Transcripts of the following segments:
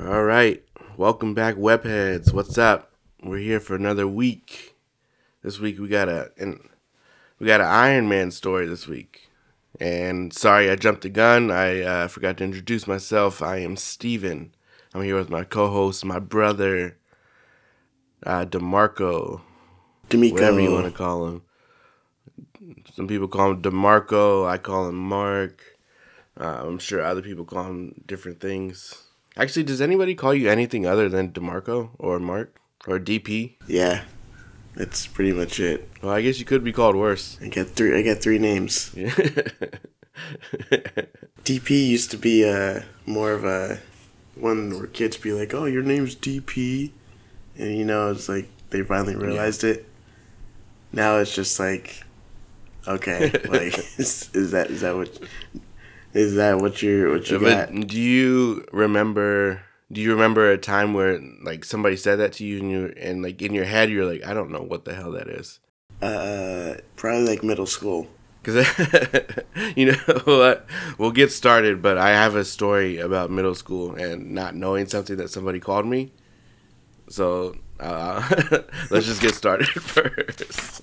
All right, welcome back, webheads. What's up? We're here for another week. This week we got a and we got an Iron Man story this week. And sorry, I jumped the gun. I uh, forgot to introduce myself. I am Steven. I'm here with my co-host, my brother, uh, Demarco, D'Amico. whatever you want to call him. Some people call him Demarco. I call him Mark. Uh, I'm sure other people call him different things. Actually, does anybody call you anything other than Demarco or Mark or DP? Yeah, that's pretty much it. Well, I guess you could be called worse. I get three. I get three names. Yeah. DP used to be uh, more of a one where kids be like, "Oh, your name's DP," and you know, it's like they finally realized it. Now it's just like, okay, like is, is that is that what is that what you're what you got? but do you remember? Do you remember a time where like somebody said that to you and you and like in your head you're like I don't know what the hell that is Uh, probably like middle school. because you know what we'll get started but I have a story about middle school and not knowing something that somebody called me so uh, let's just get started first.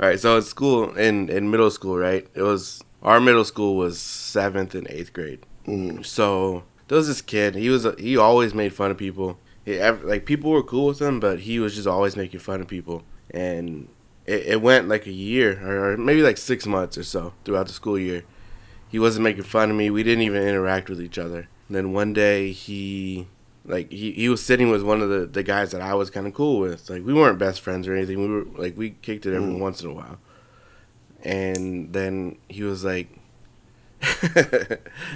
All right, so at school in in middle school, right? It was our middle school was seventh and eighth grade. Mm. So there was this kid. He was he always made fun of people. He, like people were cool with him, but he was just always making fun of people. And it, it went like a year or, or maybe like six months or so throughout the school year. He wasn't making fun of me. We didn't even interact with each other. And then one day he like he, he was sitting with one of the, the guys that I was kind of cool with. Like we weren't best friends or anything. We were like we kicked it every Mm. once in a while. And then he was like,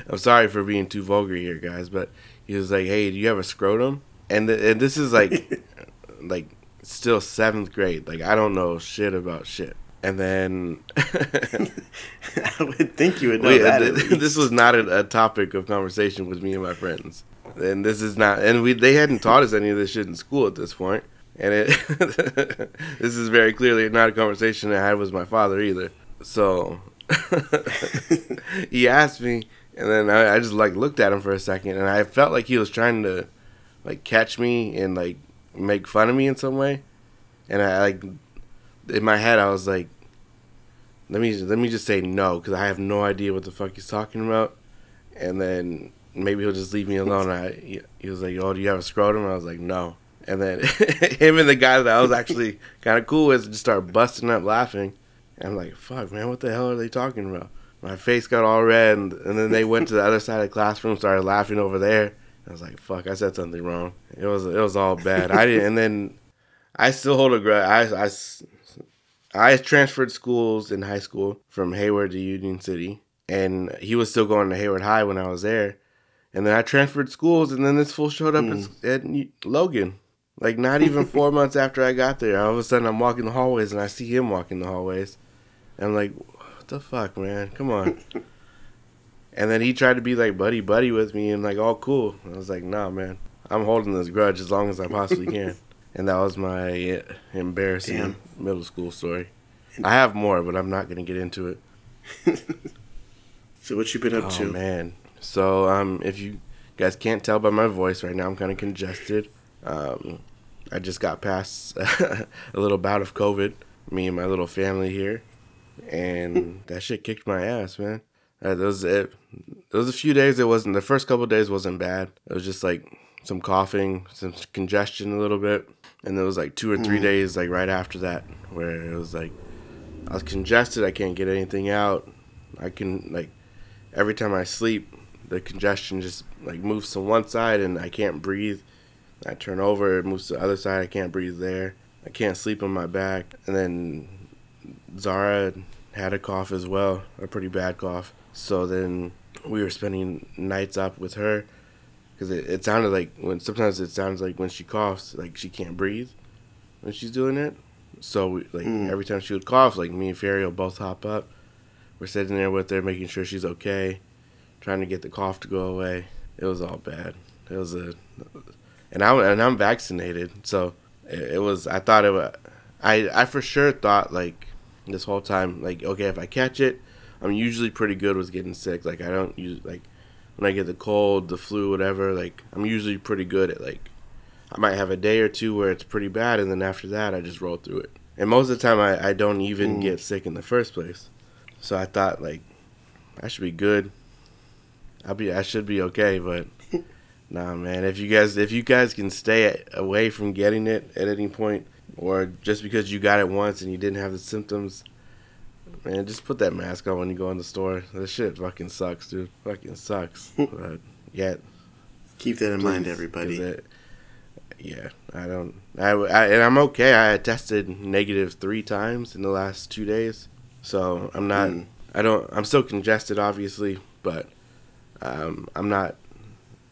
"I'm sorry for being too vulgar here, guys, but he was like, hey, do you have a scrotum?" And th- and this is like like still seventh grade. Like I don't know shit about shit. And then I would think you would know Wait, that. th- this was not a, a topic of conversation with me and my friends, and this is not. And we they hadn't taught us any of this shit in school at this point, and it this is very clearly not a conversation I had with my father either. So he asked me, and then I, I just like looked at him for a second, and I felt like he was trying to like catch me and like make fun of me in some way, and I like in my head I was like let me let me just say no because I have no idea what the fuck he's talking about, and then maybe he'll just leave me alone. I he, was like, "Oh, do you have a scrotum?" I was like, "No," and then him and the guy that I was actually kind of cool with just started busting up laughing. And I'm like, "Fuck, man, what the hell are they talking about?" My face got all red, and, and then they went to the other side of the classroom, started laughing over there. I was like, "Fuck, I said something wrong." It was it was all bad. I didn't, and then I still hold a grudge. I, I I transferred schools in high school from Hayward to Union City, and he was still going to Hayward High when I was there. And then I transferred schools, and then this fool showed up at, at Logan. Like not even four months after I got there, all of a sudden I'm walking the hallways, and I see him walking the hallways. And I'm like, "What the fuck, man? Come on!" and then he tried to be like buddy buddy with me, and like all cool. I was like, "Nah, man, I'm holding this grudge as long as I possibly can." and that was my uh, embarrassing Damn. middle school story. I have more, but I'm not gonna get into it. so what you been up Oh to? man. So um, if you guys can't tell by my voice right now, I'm kind of congested. Um, I just got past a little bout of COVID. Me and my little family here, and that shit kicked my ass, man. Uh, was it. Was a few days. It wasn't the first couple days wasn't bad. It was just like some coughing, some congestion a little bit, and there was like two or three days like right after that where it was like I was congested. I can't get anything out. I can like every time I sleep, the congestion just like moves to one side and I can't breathe. I turn over, it moves to the other side. I can't breathe there. I can't sleep on my back. And then Zara had a cough as well, a pretty bad cough. So then we were spending nights up with her, because it, it sounded like when sometimes it sounds like when she coughs, like she can't breathe when she's doing it. So we, like Mm. every time she would cough, like me and Ferry will both hop up. We're sitting there with her, making sure she's okay, trying to get the cough to go away. It was all bad. It was a, and I'm and I'm vaccinated, so it, it was. I thought it was. I I for sure thought like this whole time like okay if I catch it, I'm usually pretty good with getting sick. Like I don't use like when I get the cold, the flu, whatever. Like I'm usually pretty good at like I might have a day or two where it's pretty bad, and then after that, I just roll through it. And most of the time, I, I don't even Mm. get sick in the first place. So I thought like I should be good. I'll be I should be okay, but nah, man. If you guys if you guys can stay away from getting it at any point, or just because you got it once and you didn't have the symptoms, man, just put that mask on when you go in the store. That shit fucking sucks, dude. Fucking sucks. but yeah, Keep that in mind, everybody. it- yeah, I don't. I, I and I'm okay. I tested negative three times in the last two days, so I'm not. Mm. I don't. I'm still congested, obviously, but um, I'm not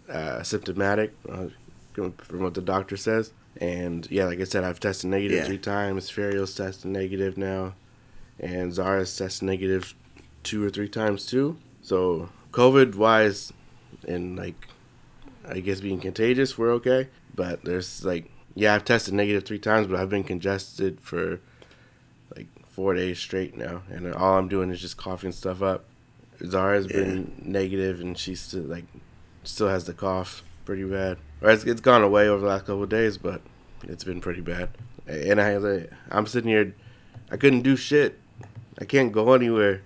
uh, symptomatic uh, from what the doctor says. And yeah, like I said, I've tested negative Yeah. three times. Ferio's tested negative now, and Zara's tested negative two or three times too. So COVID wise, and like I guess being contagious, we're okay. But there's like, yeah, I've tested negative three times, but I've been congested for like four days straight now, and all I'm doing is just coughing stuff up. Zara's been negative, and she's still like, still has the cough pretty bad. Or it's, it's gone away over the last couple of days, but it's been pretty bad. And I, like, I'm sitting here, I couldn't do shit. I can't go anywhere.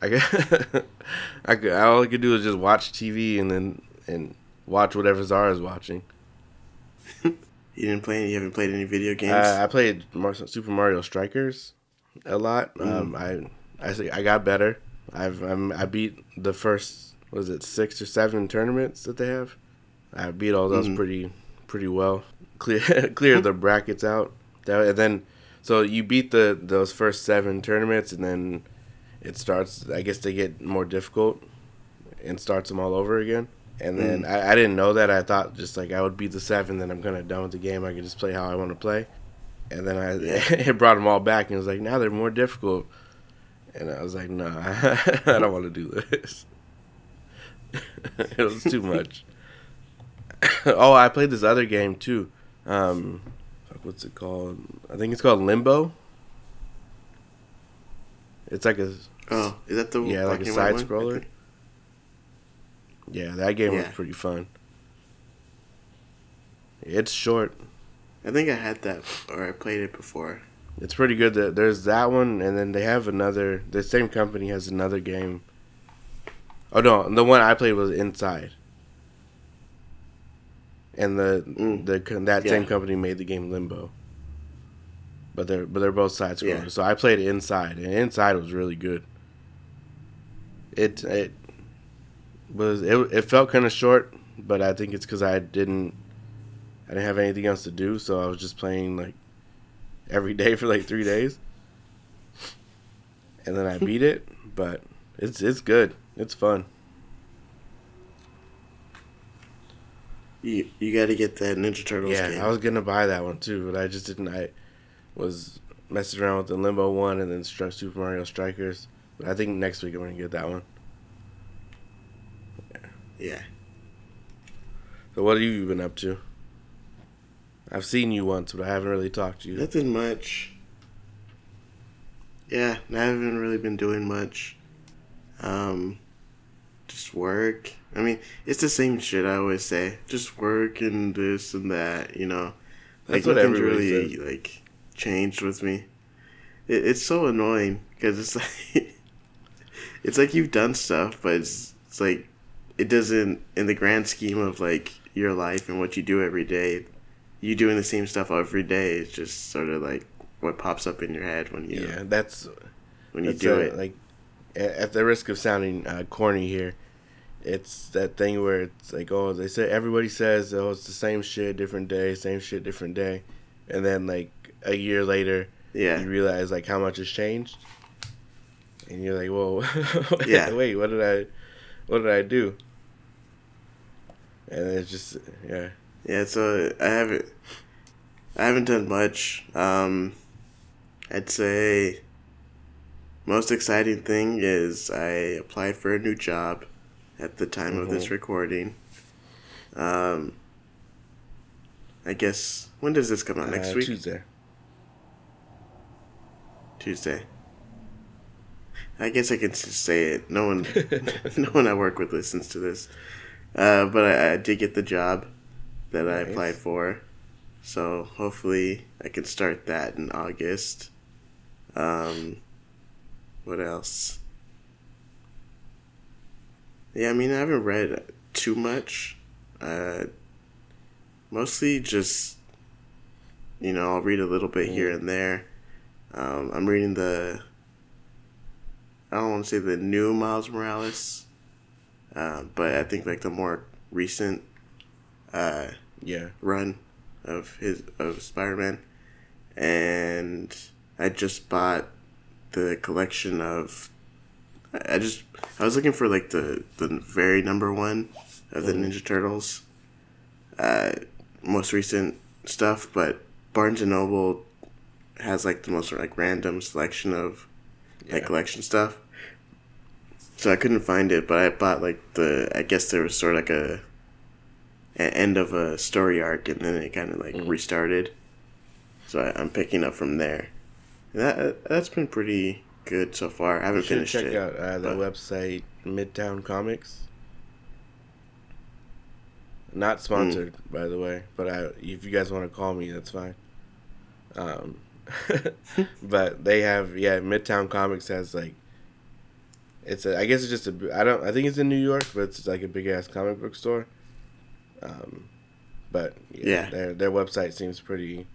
I, could, I could, all I could do is just watch TV and then and watch whatever Zara's watching. You didn't play. You haven't played any video games. Uh, I played Super Mario Strikers a lot. Um, I I say I got better. I've I'm, I beat the first was it six or seven tournaments that they have. I beat all those Mhm. pretty pretty well. Clear cleared the brackets out. That, and then so you beat the those first seven tournaments, and then it starts. I guess they get more difficult and starts them all over again. And then I, I didn't know that. I thought just like I would beat the seven, then I'm kind of done with the game. I can just play how I want to play. And then I it brought them all back, and it was like now they're more difficult. And I was like, no, I don't want to do this. it was too much. oh, I played this other game too. Um, what's it called? I think it's called Limbo. It's like a oh, is that the yeah, like a black and white side scroller. Yeah, that game was pretty fun. It's short. I think I had that, or I played it before. It's pretty good. That There's that one, and then they have another. The same company has another game. Oh no, the one I played was Inside. And the Mm. the that same company made the game Limbo. But they're but they're both side scrollers. Yeah. So I played Inside, and Inside was really good. It it was it, it felt kind of short, but I think it's because I didn't I didn't have anything else to do, so I was just playing like every day for like three days, and then I beat it. But it's it's good. It's fun. You you got to get that Ninja Turtles Yeah, game. I was gonna buy that one too, but I just didn't. I was messing around with the Limbo one and then Super Mario Strikers. But I think next week I'm gonna get that one. yeah. So what have you been up to? I've seen you once, but I haven't really talked to you. Nothing much. Yeah, I haven't really been doing much. Um, just work. I mean, it's the same shit I always say. Just work and this and that. You know, like That's what nothing's really like changed with me. It, it's so annoying because it's like it's like you've done stuff, but it's it's like it doesn't in the grand scheme of like your life and what you do every day. You doing the same stuff every day is just sort of like what pops up in your head when you Yeah, that's when you do uh, it. Like, at the risk of sounding uh, corny here, it's that thing where it's like, oh, they say everybody says, oh, it's the same shit, different day, same shit, different day, and then like a year later, yeah, you realize like how much has changed, and you're like, whoa, Yeah. wait, what did I, what did I do? and it's just yeah. Yeah, so I haven't I haven't done much. Um I'd say most exciting thing is I applied for a new job at the time of this Mhm. recording. Um I guess when does this come out? Next Uh, week? Tuesday. Tuesday. I guess I can just say it. No one no one I work with listens to this. Uh, but I, I did get the job that I applied for. So hopefully I can start that in August. Um, what else? Yeah, I mean, I haven't read too much. Uh, mostly just, you know, I'll read a little bit here and there. Um, I'm reading the. I don't want to say the new Miles Morales, uh, but I think like the more recent uh, Yeah. run of his of Spider Man, and I just bought the collection of. I just I was looking for like the the very number one of the Mhm. Ninja Turtles, uh, most recent stuff, but Barnes and Noble has like the most like random selection of like collection stuff. So I couldn't find it, but I bought like the I guess there was sort of like a end of a story arc, and then it kind of like Mhm. restarted. So I, I'm picking up from there. And that that's been pretty good so far. I haven't should finished check it. out uh, the but- website Midtown Comics. Not sponsored, by the way, but I, if you guys want to call me, that's fine. Um, but they have yeah, Midtown Comics has like, it's a, I guess it's just a I don't I think it's in New York, but it's like a big ass comic book store. Um, but yeah, Yeah. their their website seems pretty.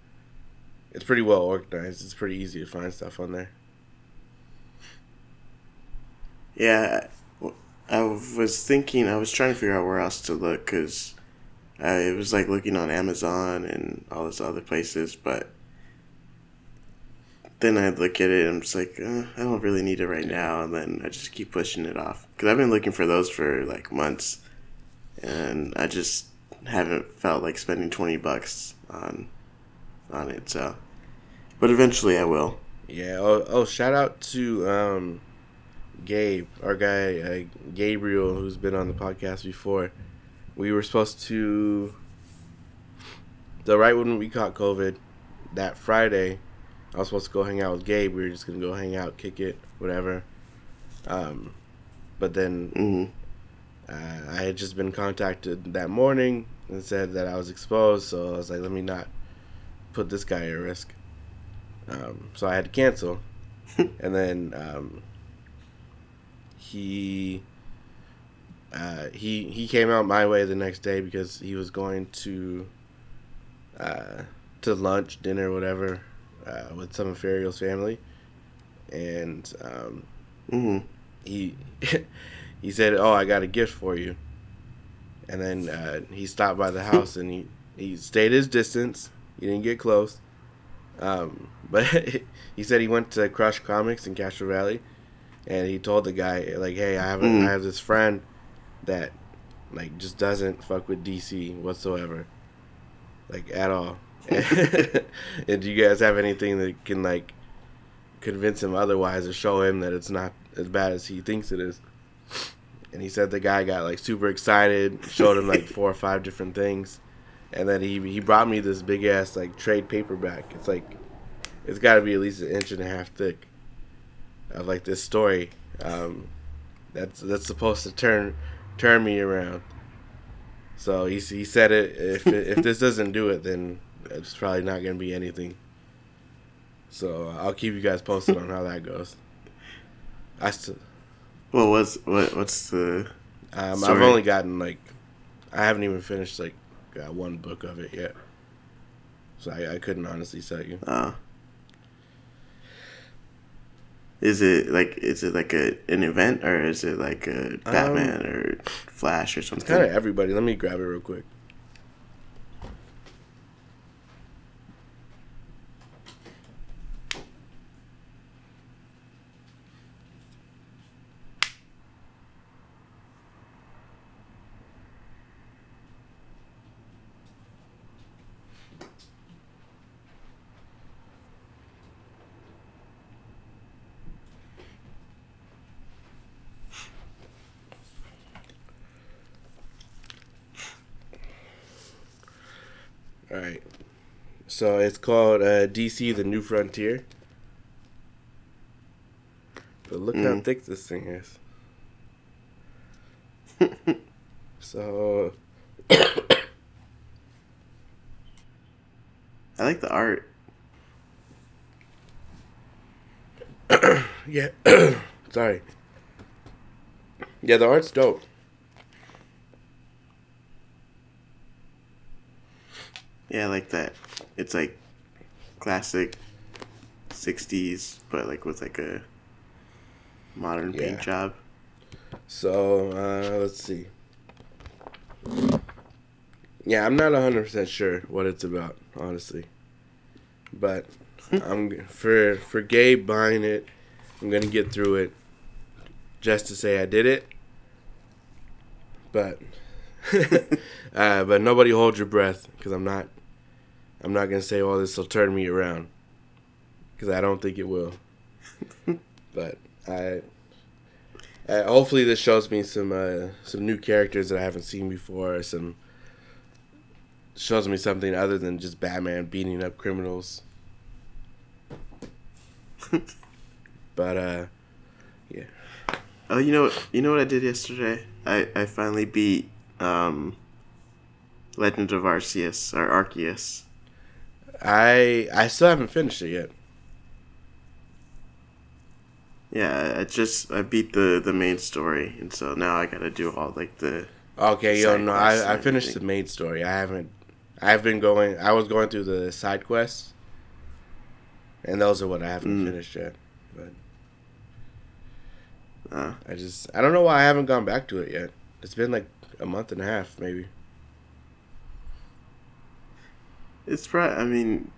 It's pretty well organized. It's pretty easy to find stuff on there. Yeah, I- was thinking. I was trying to figure out where else to look because I was like looking on Amazon and all those other places, but then I look at it and I'm just like, uh, I don't really need it right now, and then I just keep pushing it off because I've been looking for those for like months, and I just haven't felt like spending twenty bucks on on it. So, but eventually I will. Yeah. Oh, oh shout out to um, Gabe, our guy uh, Gabriel, who's been on the podcast before. We were supposed to, the right when we caught COVID, that Friday, I was supposed to go hang out with Gabe. We were just gonna go hang out, kick it, whatever. Um, but then hmm uh, I had just been contacted that morning and said that I was exposed, so I was like, let me not put this guy at risk. Um, so I had to cancel, and then um, he uh, he he came out my way the next day because he was going to uh, to lunch, dinner, whatever, uh, with some of Fariel's family, and um, hmm he he said, "Oh, I got a gift for you." And then uh, he stopped by the house and he he stayed his distance. He didn't get close. Um, but he said he went to Crush Comics in Castro Valley, and he told the guy like, "Hey, I have a, Mm. I have this friend that like just doesn't fuck with DC whatsoever, like at all." and do you guys have anything that can like convince him otherwise or show him that it's not as bad as he thinks it is? And he said the guy got like super excited, showed him like four or five different things, and then he he brought me this big ass like trade paperback. It's like it's got to be at least an inch and a half thick of like this story um, that's that's supposed to turn turn me around. So he he said it if if this doesn't do it, then it's probably not gonna be anything. So I'll keep you guys posted on how that goes. I still Well, what's what what's the um, I've only gotten like I haven't even finished like uh, one book of it yet, so I, I couldn't honestly tell you. uh Is it like is it like a an event or is it like a Batman or Flash or something? Kind of everybody. Let me grab it real quick. All right. So it's called uh, DC: The New Frontier. But look how Mm. thick this thing is. so I like the art. yeah, sorry. Yeah, the art's dope. Yeah, I like that. It's like classic '60s, but like with like a modern paint job. So uh, let's see. Yeah, I'm not 100 percent sure what it's about, honestly. But I'm for for Gabe buying it. I'm gonna get through it just to say I did it. But uh, but nobody hold your breath because I'm not. I'm not gonna say, "Oh, this will turn me around," because I don't think it will. but I uh, hopefully, this shows me some uh, some new characters that I haven't seen before. Some shows me something other than just Batman beating up criminals. but uh, yeah. Oh, you know what? You know what I did yesterday? I I finally beat um, Legend of Arceus or Arceus. I I still haven't finished it yet. Yeah, I just I beat the the main story, and so now I gotta do all like the Okay, yo, no, I, I finished the main story. I haven't. I've been going. I was going through the side quests, and those are what I haven't Mm. finished yet. But uh, I just I don't know why I haven't gone back to it yet. It's been like a month and a half, maybe. It's probably. I mean,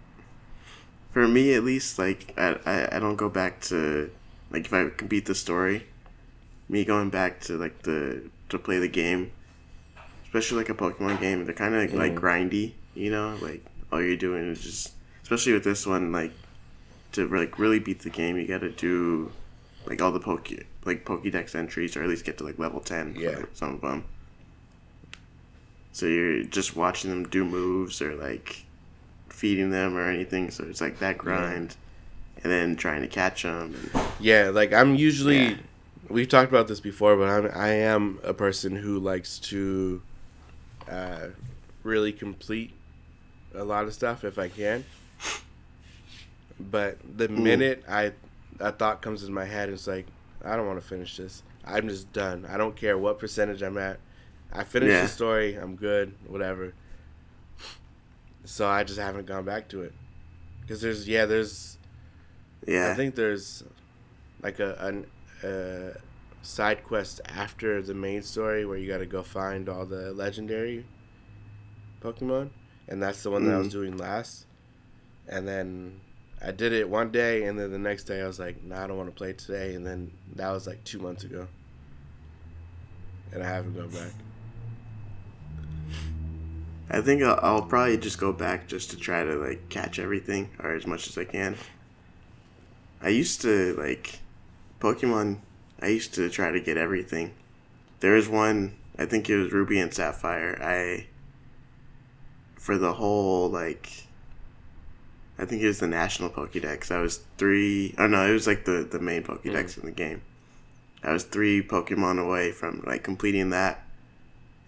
for me at least, like I, I I don't go back to like if I can beat the story. Me going back to like the to play the game, especially like a Pokemon game, they're kind of like Mhm. grindy. You know, like all you're doing is just, especially with this one, like to like really beat the game, you got to do like all the Poke like Pokédex entries, or at least get to like level ten. for, Yeah. like, some of them. So you're just watching them do moves or like feeding them or anything. So it's like that grind, and then trying to catch them. And, Yeah, like I'm usually. Yeah. We've talked about this before, but I'm I am a person who likes to, uh, really complete a lot of stuff if I can. But the Mm. minute I a thought comes in my head, it's like I don't want to finish this. I'm just done. I don't care what percentage I'm at. I finished Yeah. the story. I'm good. Whatever. So I just haven't gone back to it. Cause there's yeah there's yeah, I think there's like a an, a side quest after the main story where you got to go find all the legendary Pokemon, and that's the one that I was Mhm. doing last. And then I did it one day, and then the next day I was like, "Nah, I don't want to play today." And then that was like two months ago, and I haven't gone back. I think I'll, I'll probably just go back just to try to like catch everything or as much as I can. I used to like Pokemon. I used to try to get everything. There was one. I think it was Ruby and Sapphire. I for the whole like. I think it was the national Pokédex. I was three. Oh no, it was like the the main Pokédex mm. in the game. I was three Pokemon away from like completing that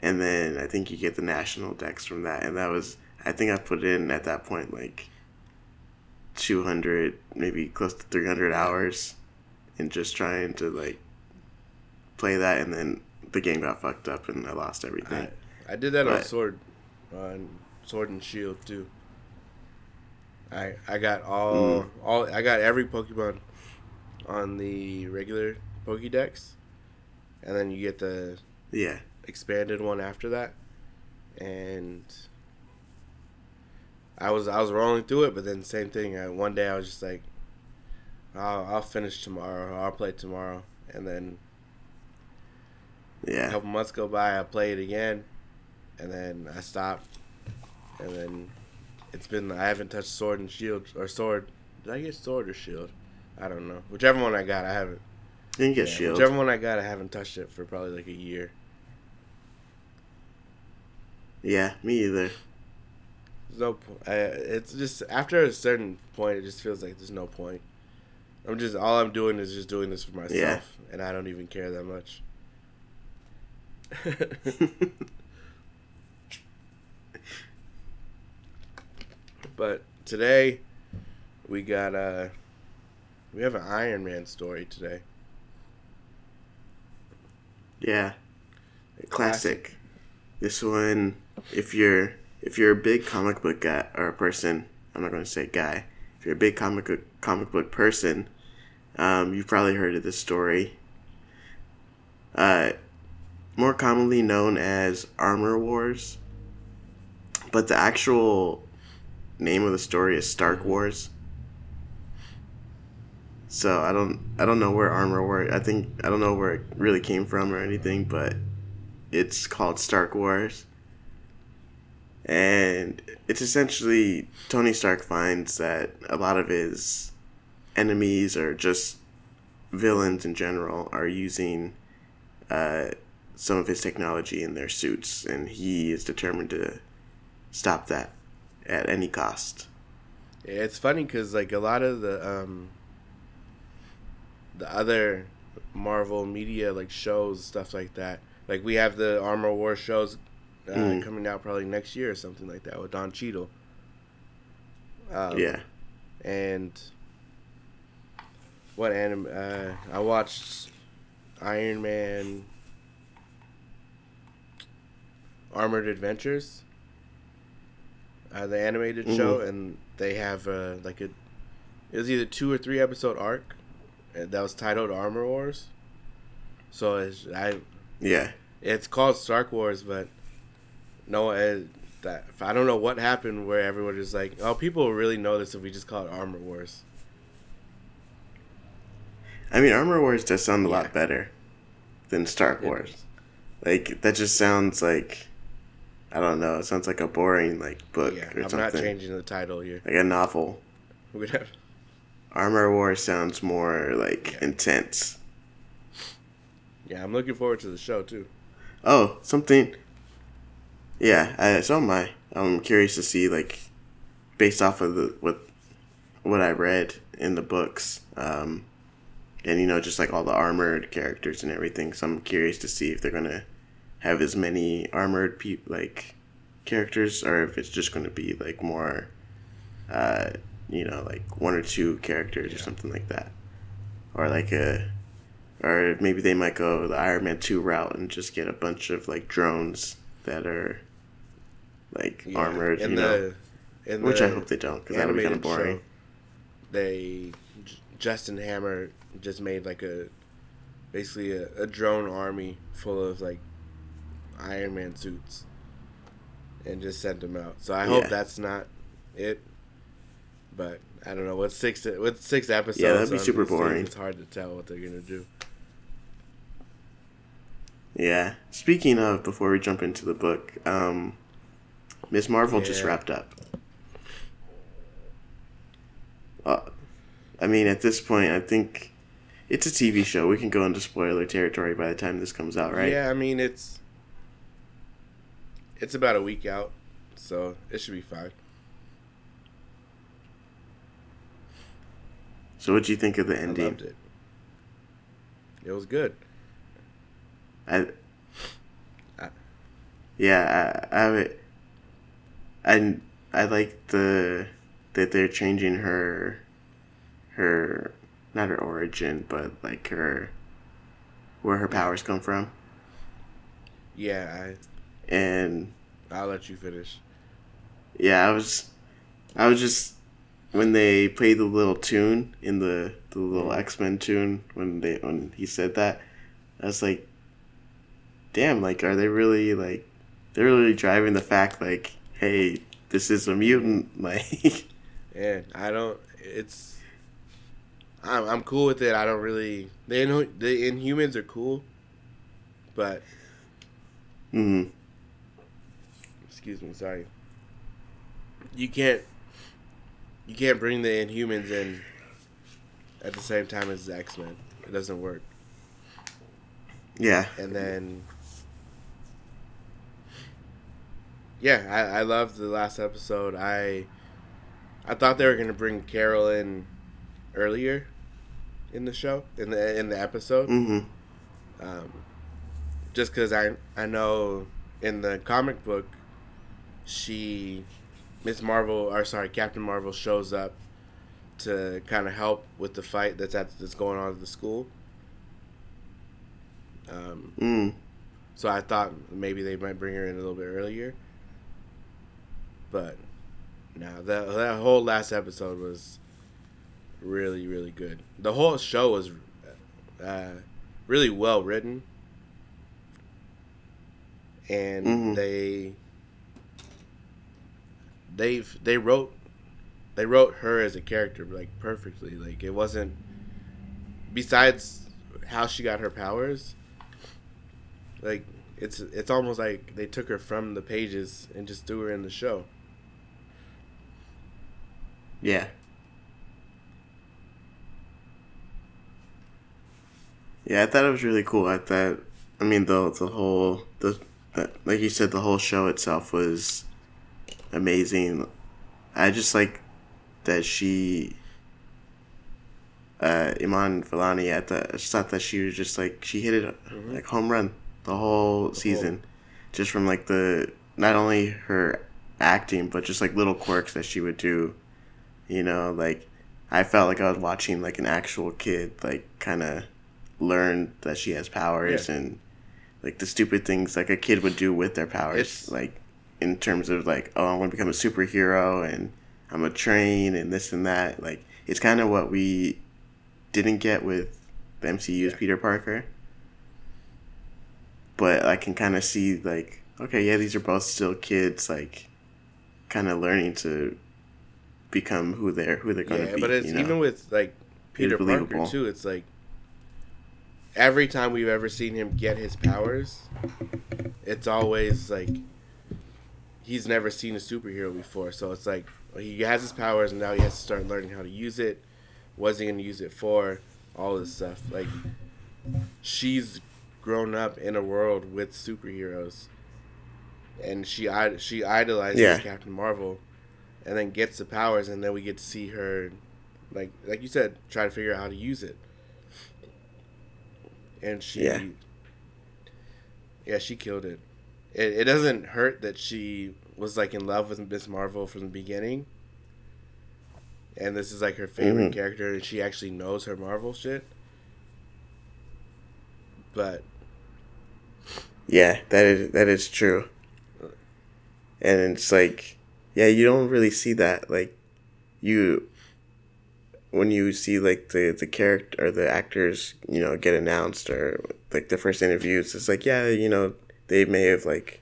and then I think you get the national dex from that, and that was I think I put in at that point like two hundred, maybe close to three hundred hours, in just trying to like play that, and then the game got fucked up and I lost everything. I, I did that on Sword, on Sword and Shield too. I I got all Mm. all I got every Pokemon on the regular Pokédex, and then you get the yeah, expanded one after that, and I was I was rolling through it, but then same thing. I, one day I was just like, I'll I'll finish tomorrow. I'll play tomorrow, and then yeah, a couple months go by, I play it again, and then I stop, and then it's been I haven't touched Sword and Shield or Sword. Did I get Sword or Shield? I don't know. Whichever one I got, I haven't. you can get yeah, shield. Whichever one I got, I haven't touched it for probably like a year. Yeah, me either. There's no point. It's just after a certain point, it just feels like there's no point. I'm just all I'm doing is just doing this for myself, Yeah. and I don't even care that much. but today, we got uh, we have an Iron Man story today. Yeah. Classic. This one, if you're if you're a big comic book guy or a person, I'm not going to say guy. If you're a big comic book, comic book person, um, you've probably heard of this story. Uh, more commonly known as Armor Wars, but the actual name of the story is Stark Wars. So I don't I don't know where Armor War I think I don't know where it really came from or anything, but it's called Stark Wars. And it's essentially Tony Stark finds that a lot of his enemies or just villains in general are using uh, some of his technology in their suits, and he is determined to stop that at any cost. It's funny because like a lot of the um, the other Marvel media like shows stuff like that. Like we have the Armor War shows uh, Mm. coming out probably next year or something like that with Don Cheadle. Um, yeah. and what anime? Uh, I watched Iron Man Armored Adventures, uh, the animated show, and they have uh, like a it was either two or three episode arc uh, that was titled Armor Wars. So it's I Yeah. it's called Stark Wars, but no, uh, that I don't know what happened where everyone is like, oh, people will really know this if we just call it Armor Wars. I mean, Armor Wars does sound a Yeah. lot better than Stark Wars. Like that just sounds like I don't know. It sounds like a boring like book Yeah, or I'm something, not changing the title here. like a novel. We're have, Armor Wars sounds more like Yeah. intense. yeah, I'm looking forward to the show too. Oh, something. Yeah, I, so am I. I'm curious to see like, based off of the what, what I read in the books, um, and you know just like all the armored characters and everything. So I'm curious to see if they're gonna have as many armored pe- like characters, or if it's just gonna be like more, uh, you know, like one or two characters or something like that, or like a or maybe they might go the Iron Man two route and just get a bunch of like drones that are like Yeah, armored, in you know. in Which the I hope they don't, because that would be kind of boring. show, They Justin Hammer just made like a basically a, a drone army full of like Iron Man suits, and just sent them out. So I hope Yeah. that's not it. But I don't know. what six with six episodes, Yeah, that'd be super things, boring. It's hard to tell what they're gonna do. Yeah. Speaking of, before we jump into the book, um, Ms. Marvel just wrapped up. Uh, I mean, at this point, I think it's a TV show. We can go into spoiler territory by the time this comes out, right? Yeah, I mean it's it's about a week out, so it should be fine. So, what do you think of the ending? I loved it. It was good. I, I- yeah, I, I, would- I, I like the that they're changing her, her, not her origin, but like her, where her powers come from, Yeah, I, and I'll let you finish. yeah, I was, I was just when they played the little tune in the the little mm-hmm. X Men tune when they when he said that, I was like, damn, like are they really like they're really driving the fact like, hey, this is a mutant, like And I don't. It's. I'm I'm cool with it. I don't really. The Inhu- the Inhumans are cool, but mm, excuse me, sorry. You can't. You can't bring the Inhumans in at the same time as the X Men. It doesn't work. yeah, And then yeah, I, I loved the last episode. I I thought they were gonna bring Carol in earlier in the show in the in the episode, Mm-hmm. um, just because I I know in the comic book she Ms. Marvel or sorry Captain Marvel shows up to kind of help with the fight that's at that's going on at the school. Um, Mm. so I thought maybe they might bring her in a little bit earlier. But now that that whole last episode was really really good. The whole show was uh, really well written, and Mhm. they they they wrote they wrote her as a character like perfectly. Like it wasn't besides how she got her powers like it's it's almost like they took her from the pages and just threw her in the show. Yeah. Yeah, I thought it was really cool. I thought, I mean, the the whole the, the like you said, the whole show itself was amazing. I just like that she, uh, Iman Vellani. I thought I just thought that she was just like she hit it like home run the whole season, just from like the not only her acting but just like little quirks that she would do you know like i felt like i was watching like an actual kid like kind of learn that she has powers Yeah. and like the stupid things like a kid would do with their powers It's- like in terms of like oh i want to become a superhero and i'm a train and this and that like it's kind of what we didn't get with the mcu's Yeah. peter parker but i can kind of see like okay yeah these are both still kids like kind of learning to become who they're who they're going to be. Yeah, be. but it's you know? even with like Peter Parker too. It's like every time we've ever seen him get his powers, it's always like he's never seen a superhero before. So it's like he has his powers and now he has to start learning how to use it. What's he going to use it for? All this stuff. Like she's grown up in a world with superheroes, and she she idolizes Yeah. Captain Marvel, and then gets the powers, and then we get to see her, like like you said, try to figure out how to use it. And she, Yeah. yeah, she killed it. It it doesn't hurt that she was like in love with Ms. Marvel from the beginning. And this is like her favorite Mhm. character, and she actually knows her Marvel shit. But Yeah, that is that is true. And it's like, yeah, you don't really see that. Like, you when you see like the the character or the actors, you know, get announced or like the first interviews, it's like, yeah, you know, they may have like,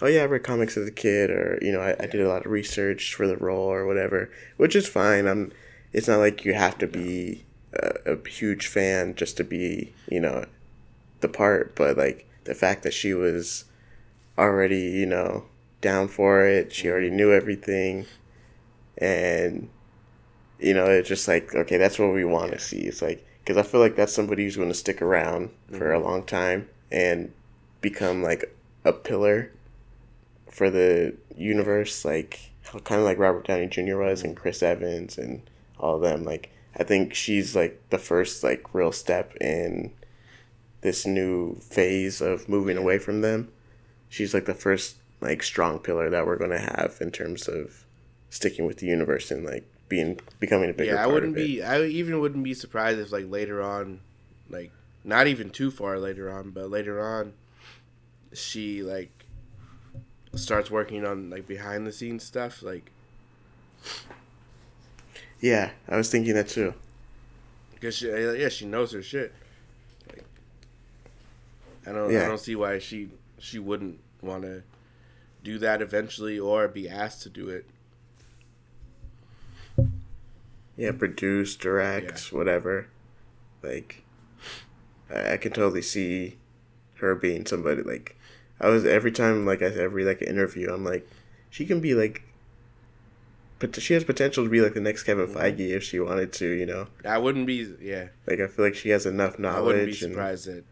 oh yeah, I read comics as a kid, or you know, I, I did a lot of research for the role or whatever, which is fine. I'm. It's not like you have to be a, a huge fan just to be, you know, the part, but like the fact that she was already, you know, down for it, she mm-hmm. already knew everything, and you know, it's just like okay, that's what we want to see. It's like because I feel like that's somebody who's going to stick around for a mm-hmm. long time and become like a pillar for the universe, like kind of like Robert Downey Jr. was and mm-hmm. Chris Evans and all of them. Like I think she's like the first like real step in this new phase of moving away from them. She's like the first like strong pillar that we're gonna have in terms of sticking with the universe and like being becoming a bigger yeah, I wouldn't be. I even wouldn't be surprised if like later on, like not even too far later on, but later on, she like starts working on like behind the scenes stuff. Like Yeah, I was thinking that too. because she, uh, yeah, she knows her shit. Like, I don't. yeah. I don't see why she she wouldn't want to do that eventually or be asked to do it. Yeah, produce, direct, whatever. Like, I, I can totally see her being somebody like. I was every time like I every like interview, I'm like, she can be like. But she has potential to be like the next Kevin Mm-hmm. Feige if she wanted to, you know. I wouldn't be. Yeah, Like I feel like she has enough knowledge. I wouldn't be and- surprised at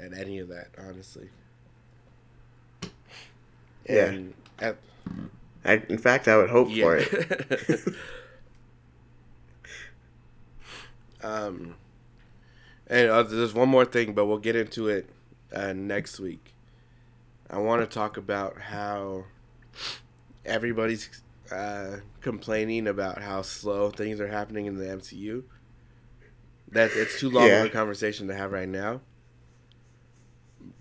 at any of that. Honestly. Yeah. At, I, in fact, I would hope yeah. for it. um, and uh, there's one more thing, but we'll get into it uh, next week. I want to talk about how everybody's uh, complaining about how slow things are happening in the MCU. That it's too long Yeah. of a conversation to have right now.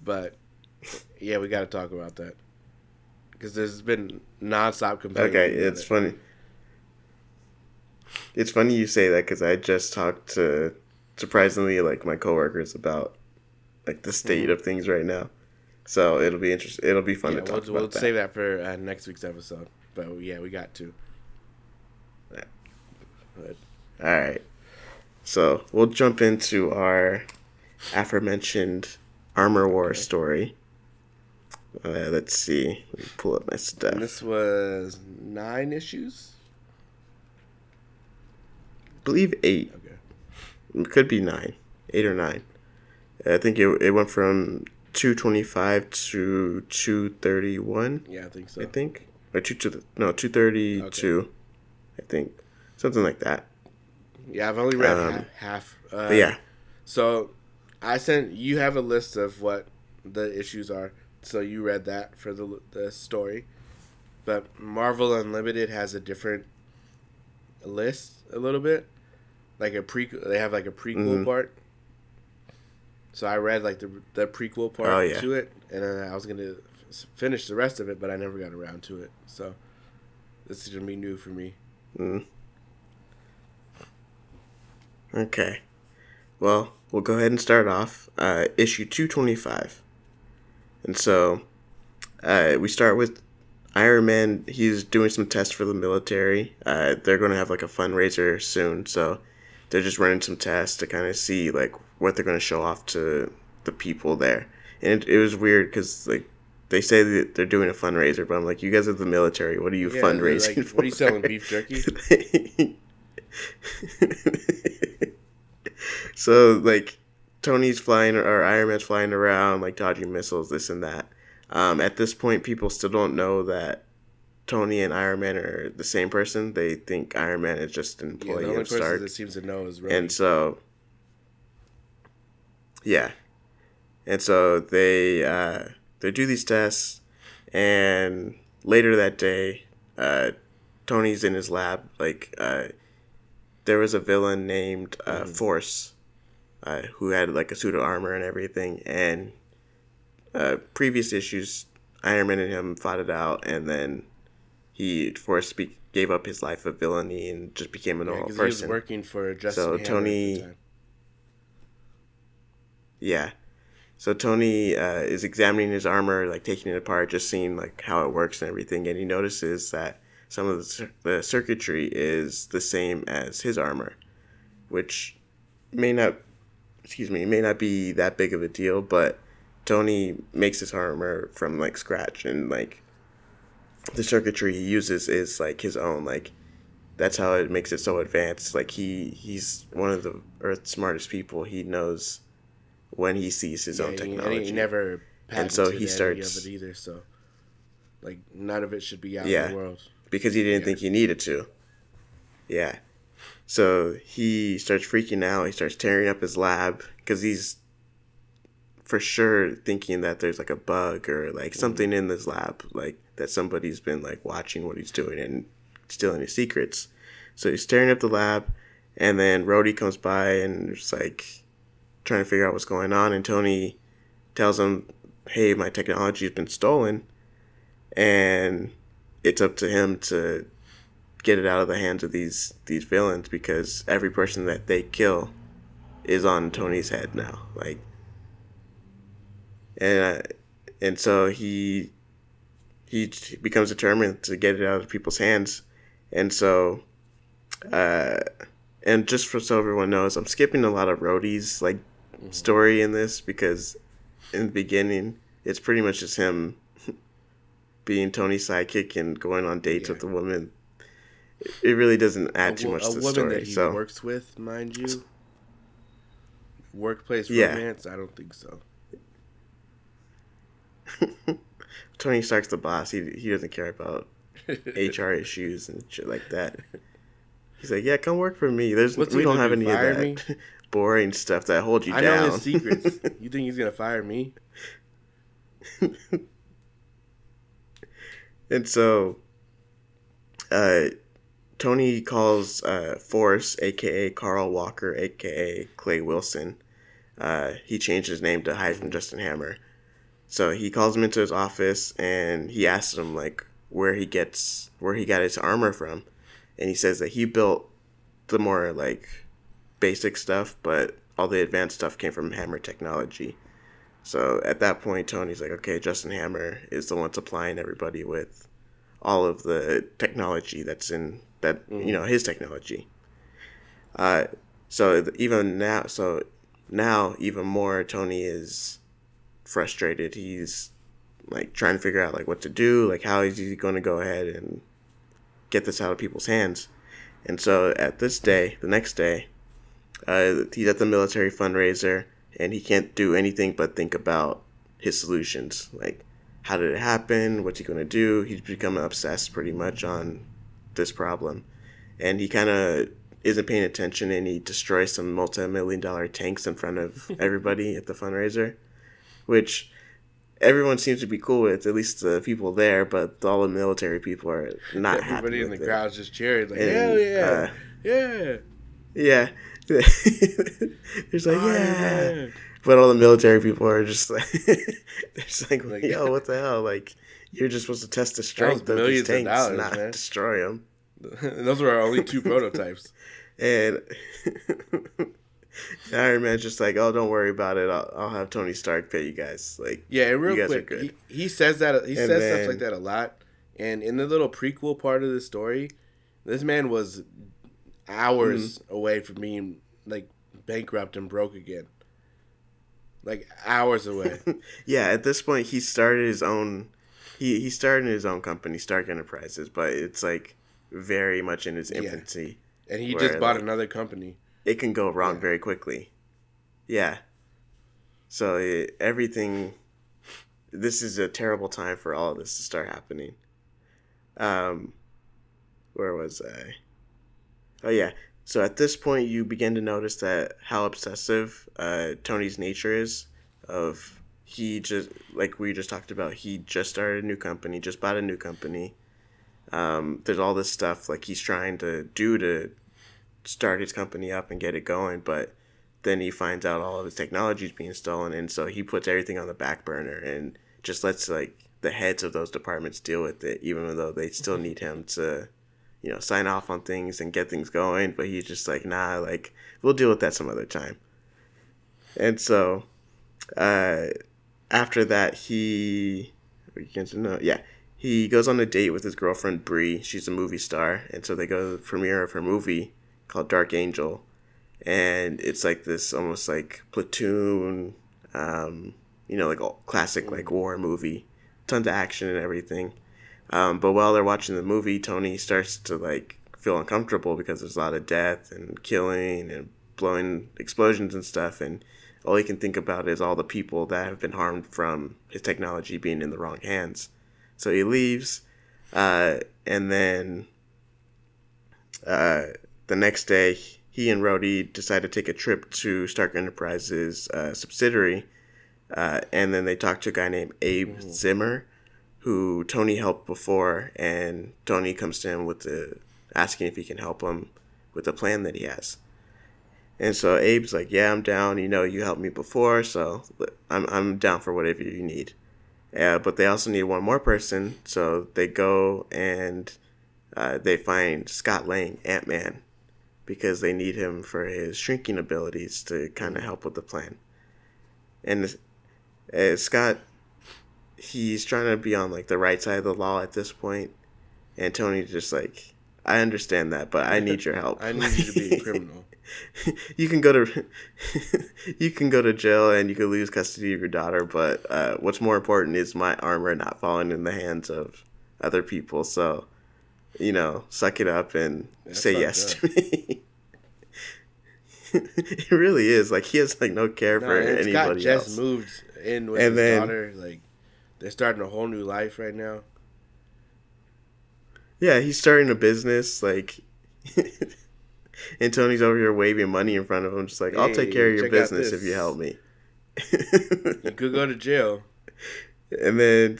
But yeah, we got to talk about that because there's been nonstop complaining. Okay, it's it. funny. It's funny you say that because I just talked to surprisingly like my coworkers about like the state of things right now. So it'll be interesting. It'll be fun Yeah, to talk we'll, about we'll that. save that for uh, next week's episode. But yeah, we got to. Yeah. But, All right. So we'll jump into our aforementioned armor war story. Uh, let's see. Let me pull up my and stuff. this was nine issues. I believe eight. Okay. It could be nine, eight or nine. I think it, it went from two twenty five to two thirty one. Yeah, I think so. I think or two to no two thirty two. I think something like that. Yeah, I've only read Um, half. half uh, yeah, So I sent you have a list of what the issues are. So you read that for the the story, but Marvel Unlimited has a different list a little bit, like a pre. They have like a prequel Mhm. part. So I read like the the prequel part Oh, yeah. to it, and I was gonna finish the rest of it, but I never got around to it. So this is gonna be new for me. Mm. Okay. Well, we'll go ahead and start off. Uh, issue 225. And so, uh, we start with Iron Man. He's doing some tests for the military. Uh, they're going to have like a fundraiser soon. So, they're just running some tests to kind of see like what they're going to show off to the people there. And it, it was weird because like they say that they're doing a fundraiser, but I'm like, you guys are the military. What are you Yeah, fundraising like, for? what are you selling, beef jerky? so like Tony's flying or Iron Man's flying around like dodging missiles, this and that. Um, at this point, people still don't know that Tony and Iron Man are the same person. They think Iron Man is just an Yeah, employee the only of person Stark, that seems to know is Rhodey. and so yeah, and so they uh, they do these tests, and later that day, uh, Tony's in his lab. Like uh, there was a villain named uh, Force, uh, who had like a suit of armor and everything. And uh, previous issues, Iron Man and him fought it out, and then he Force be- gave up his life of villainy and just became a Yeah, normal 'cause he was person. working for Justin So Hammer Tony-. Yeah. So Tony uh, is examining his armor, like taking it apart, just seeing like how it works and everything, and he notices that some of the, cir- the circuitry is the same as his armor, which may not, excuse me, it may not be that big of a deal, but Tony makes his armor from like scratch, and like the circuitry he uses is like his own, like that's how it makes it so advanced. Like he he's one of the Earth's smartest people. He knows when he sees his Yeah, own technology. he never And so he starts- of it either. So, like, none of it should be out Yeah. in the world. because he didn't Yeah. think he needed to. Yeah. So he starts freaking out. He starts tearing up his lab because he's for sure thinking that there's like a bug or like mm-hmm. something in this lab, like that somebody's been like watching what he's doing and stealing his secrets. So he's tearing up the lab, and then Rhodey comes by and is like trying to figure out what's going on. And Tony tells him, "Hey, my technology has been stolen," and it's up to him to get it out of the hands of these these villains because every person that they kill is on Tony's head now. Like, and uh, and so he he becomes determined to get it out of people's hands, and so. Uh, and just for so everyone knows, I'm skipping a lot of Rhodey's like story in this because in the beginning it's pretty much just him being Tony's sidekick and going on dates Yeah. with the woman. It really doesn't add too much to the woman story. that he so works with, mind you. Workplace Yeah. romance? I don't think so. Tony Stark's the boss. He he doesn't care about HR issues and shit like that. He's like, yeah, come work for me. There's What's we don't have any of that boring stuff that holds you I down. know his secrets. you think he's gonna fire me? and so, uh, Tony calls uh, Force, aka Carl Walker, aka Clay Wilson. Uh, he changed his name to hide from Justin Hammer. So he calls him into his office and he asks him like where he gets where he got his armor from, and he says that he built the more like basic stuff, but all the advanced stuff came from Hammer Technology. So at that point, Tony's like, okay, Justin Hammer is the one supplying everybody with all of the technology that's in that you know his technology. Uh, so even now, so now even more, Tony is frustrated. He's like trying to figure out like what to do, like how is he going to go ahead and get this out of people's hands. And so at this day, the next day, uh, he's at the military fundraiser and he can't do anything but think about his solutions. Like, how did it happen? What's he going to do? He's becoming obsessed pretty much on this problem. And he kind of isn't paying attention and he destroys some multi million dollar tanks in front of everybody at the fundraiser, which everyone seems to be cool with, at least the people there, but all the military people are not happy Everybody in the it. crowd's just cheering like, And, hell yeah, uh, yeah. Yeah. There's like, Oh, yeah. yeah. But all the military people are just like, they're just like, Like, yo, what the hell? Like, you're just supposed to test the strength of these millions of tanks, dollars, not man. destroy them. those were our only two prototypes. And Iron Man's just like, oh, don't worry about it. I'll, I'll have Tony Stark pay you guys. Like, Yeah, and real You guys are quick, he, he says that he And says then- stuff like that a lot. And in the little prequel part of the story, this man was hours Mm-hmm. away from being like bankrupt and broke again. Like hours away. yeah, at this point, he started his own. He he started his own company, Stark Enterprises, but it's like very much in its Yeah. infancy. and he Where, just bought like- another company. it can go wrong Yeah. very quickly. Yeah. So it, everything. This is a terrible time for all of this to start happening. Um, where was I? Oh yeah. So at this point, you begin to notice that how obsessive uh, Tony's nature is. Of he just like we just talked about. He just started a new company, just bought a new company. Um, there's all this stuff like he's trying to do to start his company up and get it going, but then he finds out all of his technology is being stolen, and so he puts everything on the back burner and just lets like the heads of those departments deal with it, even though they still need him to, you know, sign off on things and get things going. But he's just like, nah, like we'll deal with that some other time. And so, uh, after that, he, we can know, yeah, he goes on a date with his girlfriend Bree. She's a movie star, and so they go to the premiere of her movie called Dark Angel, and it's like this almost like platoon, um, you know, like a classic like war movie, tons of action and everything. Um, but while they're watching the movie, Tony starts to like feel uncomfortable because there's a lot of death and killing and blowing explosions and stuff, and all he can think about is all the people that have been harmed from his technology being in the wrong hands. So he leaves, uh, and then uh, the next day, he and Rhodey decide to take a trip to Stark Enterprises' uh, subsidiary, uh, and then they talk to a guy named Abe Zimmer, who Tony helped before, and Tony comes to him with the asking if he can help him with the plan that he has. And so Abe's like, "Yeah, I'm down. You know, you helped me before, so I'm I'm down for whatever you need." Yeah, but they also need one more person, so they go and uh, they find Scott Lang, Ant Man, because they need him for his shrinking abilities to kind of help with the plan. And uh, Scott, he's trying to be on like the right side of the law at this point, and Tony's just like, I understand that, but I need your help. I need you to be a criminal. you can go to you can go to jail and you can lose custody of your daughter but uh, what's more important is my armor not falling in the hands of other people so you know suck it up and That's say yes up. to me it really is like he has like no care No, for anybody Scott else just moved in with And his then- daughter. Like they're starting a whole new life right now. Yeah, he's starting a business like. and Tony's over here waving money in front of him, just like, "I'll take care of your business if you help me." You could go to jail. and then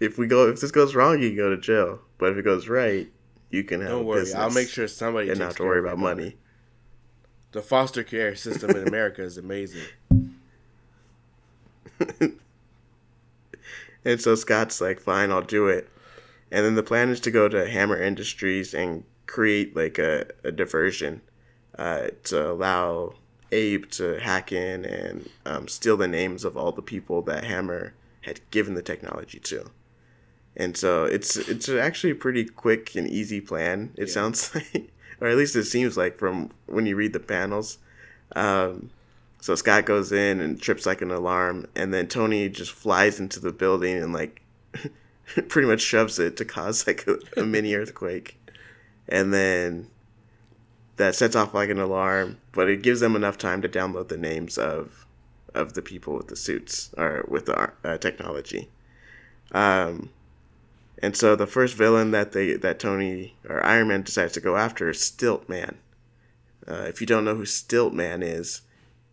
if we go if this goes wrong you can go to jail but if it goes right you can have Don't worry, I'll make sure somebody and not to worry about money The foster care system in America is amazing. and so scott's like fine i'll do it and then the plan is to go to hammer industries and create like a, a diversion uh, to allow abe to hack in and um, steal the names of all the people that hammer had given the technology to and so it's it's actually a pretty quick and easy plan. It Yeah. sounds like, or at least it seems like from when you read the panels. Um, so Scott goes in and trips like an alarm, and then Tony just flies into the building and like pretty much shoves it to cause like a, a mini earthquake, and then that sets off like an alarm, but it gives them enough time to download the names of of the people with the suits or with the uh, technology. Um, and so the first villain that they that Tony or Iron Man decides to go after is Stilt Man. Uh, if you don't know who Stilt Man is,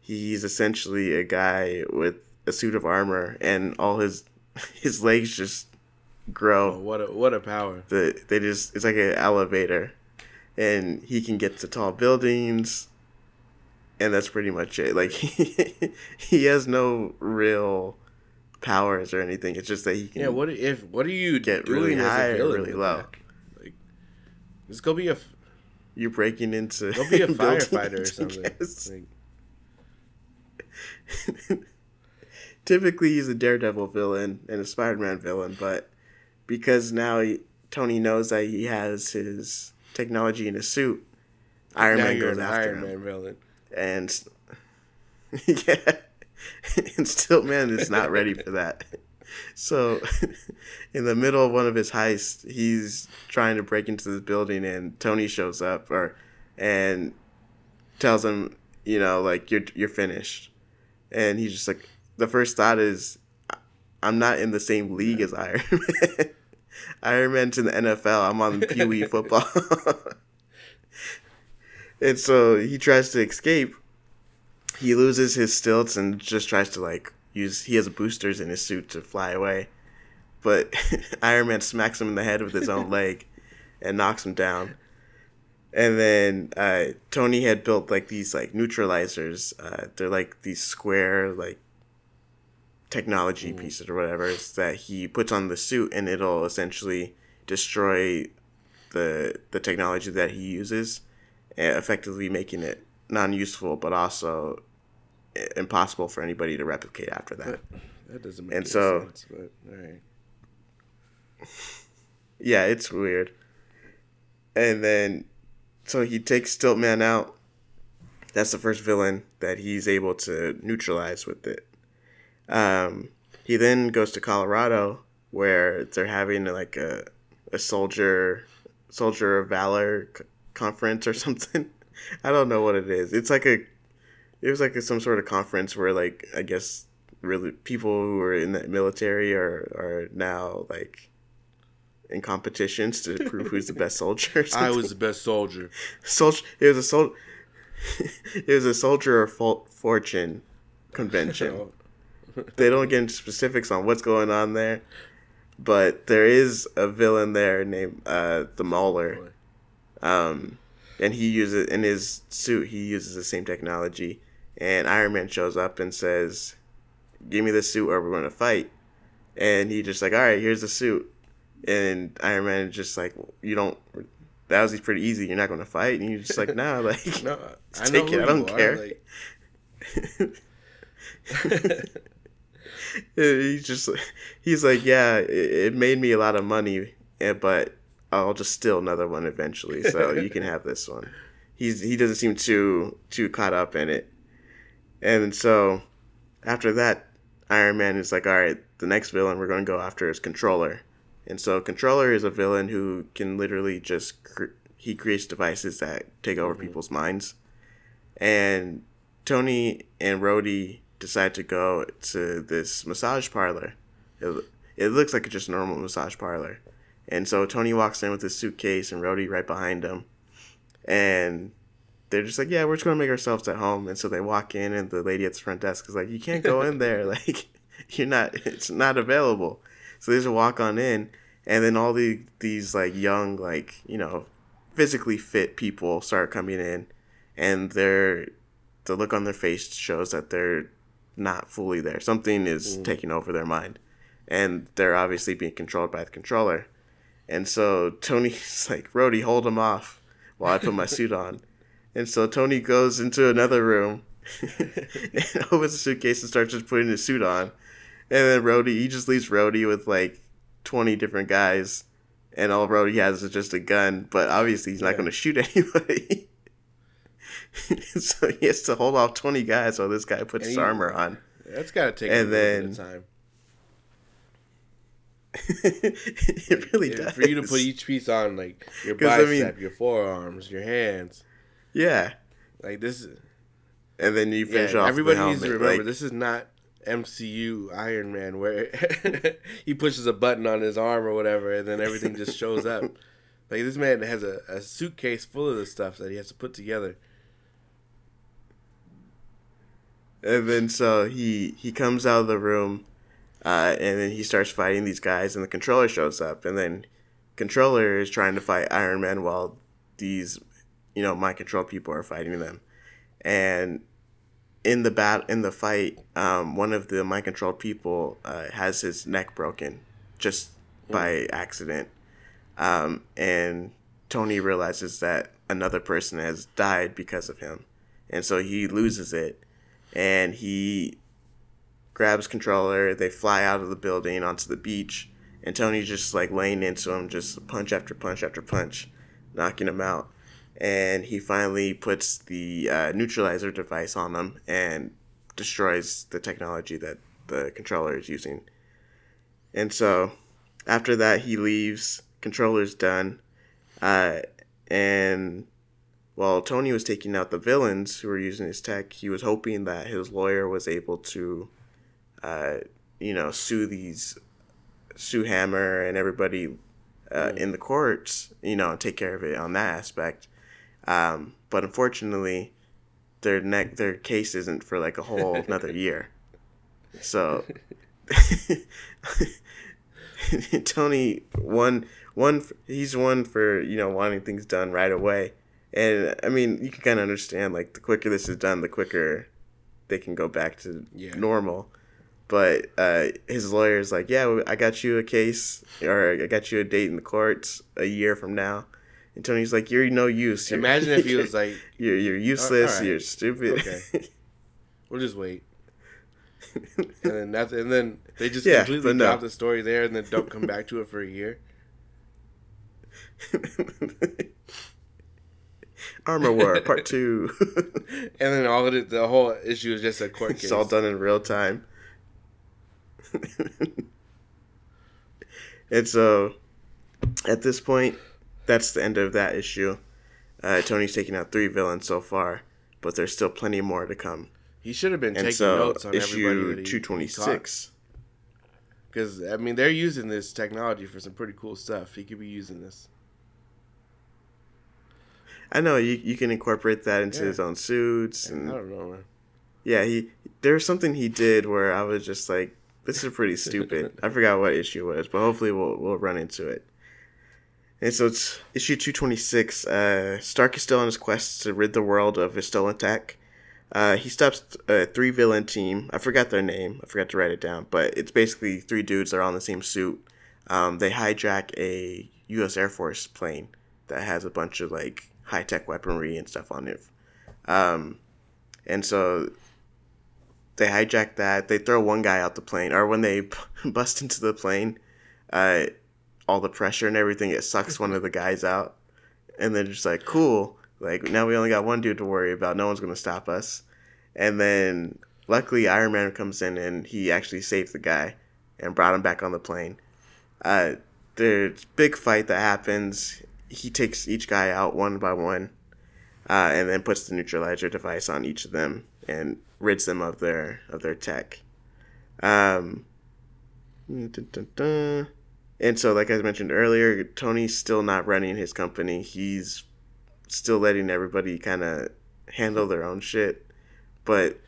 he's essentially a guy with a suit of armor and all his his legs just grow. Oh, what a what a power! the they just it's like an elevator. And he can get to tall buildings. And that's pretty much it. Like he he has no real powers or anything. It's just that he can Yeah, what if what do you get really high or really low. that? Like, let's go be a f- you're breaking into go be a firefighter or something. Like, typically he's a daredevil villain and a spider-man villain but because now he, tony knows that he has his technology in his suit iron now man goes after Iron him Man villain. and yeah, and Stilt Man is not ready for that. So, in the middle of one of his heists, he's trying to break into this building, and Tony shows up, or and tells him, you know, like you're you're finished, and he's just like, the first thought is, I'm not in the same league as Iron Man. Iron Man's in the NFL. I'm on Pee Wee football. and so he tries to escape. He loses his stilts and just tries to like use. He has boosters in his suit to fly away, but Iron Man smacks him in the head with his own leg and knocks him down. And then uh, Tony had built like these like neutralizers. Uh, they're like these square like technology pieces or whatever is that he puts on the suit, and it'll essentially destroy the the technology that he uses, eh, effectively making it non-useful, but also impossible for anybody to replicate after that. That doesn't make And any so- sense. But all right. Yeah, it's weird. And then, so he takes Stiltman out. That's the first villain that he's able to neutralize with it. Um, he then goes to Colorado, where they're having like a a soldier soldier of valor c- conference or something. I don't know what it is. It's like a it was like a, some sort of conference where like I guess really people who are in the military are are now like in competitions to prove who's the best soldier. I was the best soldier. soldier. It was a soldier. it was a soldier of fo- fortune convention. they don't get into specifics on what's going on there, but there is a villain there named uh, the Mauler. Um, and he uses in his suit. He uses the same technology, and Iron Man shows up and says, "Give me the suit, or we're going to fight." And he just like, "All right, here's the suit." And Iron Man is just like, "You don't." That was pretty easy. You're not going to fight, and you're just like, "Nah, like, No, I take it, I don't are, care. like- he's just he's like yeah it, made me a lot of money but i'll just steal another one eventually so you can have this one. He's he doesn't seem too too caught up in it. And so after that iron man is like all right the next villain we're going to go after is controller. And so controller is a villain who can literally just cr- he creates devices that take over mm-hmm. people's minds. And Tony and Rhodey decide to go to this massage parlor. It, it looks like just a normal massage parlor. And so Tony walks in with his suitcase and Rhodey right behind him. And they're just like, yeah, we're just going to make ourselves at home. And so they walk in, and the lady at the front desk is like, you can't go in there. Like, you're not, it's not available. So they just walk on in. And then all the these like young, like, you know, physically fit people start coming in. And they're, the look on their face shows that they're not fully there. Something is Mm. taking over their mind. And they're obviously being controlled by the controller. And so Tony's like, Rhodey, hold him off while I put my suit on. And so Tony goes into another room and opens the suitcase and starts just putting his suit on. And then Rhodey, he just leaves Rhodey with like 20 different guys. And all Rhodey has is just a gun. But obviously, he's not Yeah. going to shoot anybody. so he has to hold off 20 guys while this guy puts And his armor on. That's got to take And a little bit of then- time. it really does. For you to put each piece on, like your 'Cause, I bicep, mean- your forearms, your hands. Yeah. Like this is. And then you finish Yeah, off everybody needs to remember like- this is not MCU Iron Man where he pushes a button on his arm or whatever and then everything just shows up. Like this man has a, a suitcase full of the stuff that he has to put together. And then so he he comes out of the room, uh, and then he starts fighting these guys, and the controller shows up, and then controller is trying to fight Iron Man while these, you know, mind control people are fighting them, and in the bat in the fight, um, one of the mind controlled people uh, has his neck broken, just by accident, um, and Tony realizes that another person has died because of him, and so he loses it and he grabs controller. They fly out of the building onto the beach, and Tony's just like laying into him, just punch after punch after punch, knocking him out. And he finally puts the uh, neutralizer device on him and destroys the technology that the controller is using. And so, after that, he leaves. Controller's done, uh, and while Tony was taking out the villains who were using his tech, he was hoping that his lawyer was able to, uh, you know, sue these, sue Hammer and everybody uh, in the courts, you know, and take care of it on that aspect. Um, but unfortunately, their neck, their case isn't for like a whole another year. So, Tony won. One, he's one for you know wanting things done right away. And I mean, you can kind of understand like the quicker this is done, the quicker they can go back to Yeah. normal. But uh, his lawyer's like, yeah, I got you a case, or I got you a date in the courts a year from now. And Tony's like, you're no use. You're- Imagine if he was like, you're you're useless. alright. You're stupid. Okay. "We'll just wait," and then that's and then they just Yeah, completely no. drop the story there and then don't come back to it for a year. Armor War Part Two. And then all of it, the whole issue is just a court case. it's all done in real time. and so, at this point, that's the end of that issue. Uh, Tony's taken out three villains so far, but there's still plenty more to come. He should have been And taking so, notes on everybody issue two twenty six. Because I mean, they're using this technology for some pretty cool stuff. He could be using this. I know you you can incorporate that into Yeah. his own suits, I and don't know, man. yeah, he there's something he did where I was just like, this is pretty stupid. I forgot what issue it was, but hopefully we'll we'll run into it. And so it's issue two twenty six. Uh, Stark is still on his quest to rid the world of his stolen tech. Uh, he stops a three villain team. I forgot their name. I forgot to write it down, but it's basically three dudes that are on the same suit. Um, they hijack a U.S. Air Force plane that has a bunch of like high tech weaponry and stuff on it. Um, and so they hijack that. They throw one guy out the plane, or when they bust into the plane, uh, all the pressure and everything, it sucks one of the guys out, and they're just like, "Cool." Like now we only got one dude to worry about. No one's gonna stop us. And then luckily Iron Man comes in and he actually saves the guy and brought him back on the plane. Uh, there's big fight that happens. He takes each guy out one by one, uh, and then puts the neutralizer device on each of them and rids them of their of their tech. Um, and so, like I mentioned earlier, Tony's still not running his company. He's still letting everybody kind of handle their own shit, but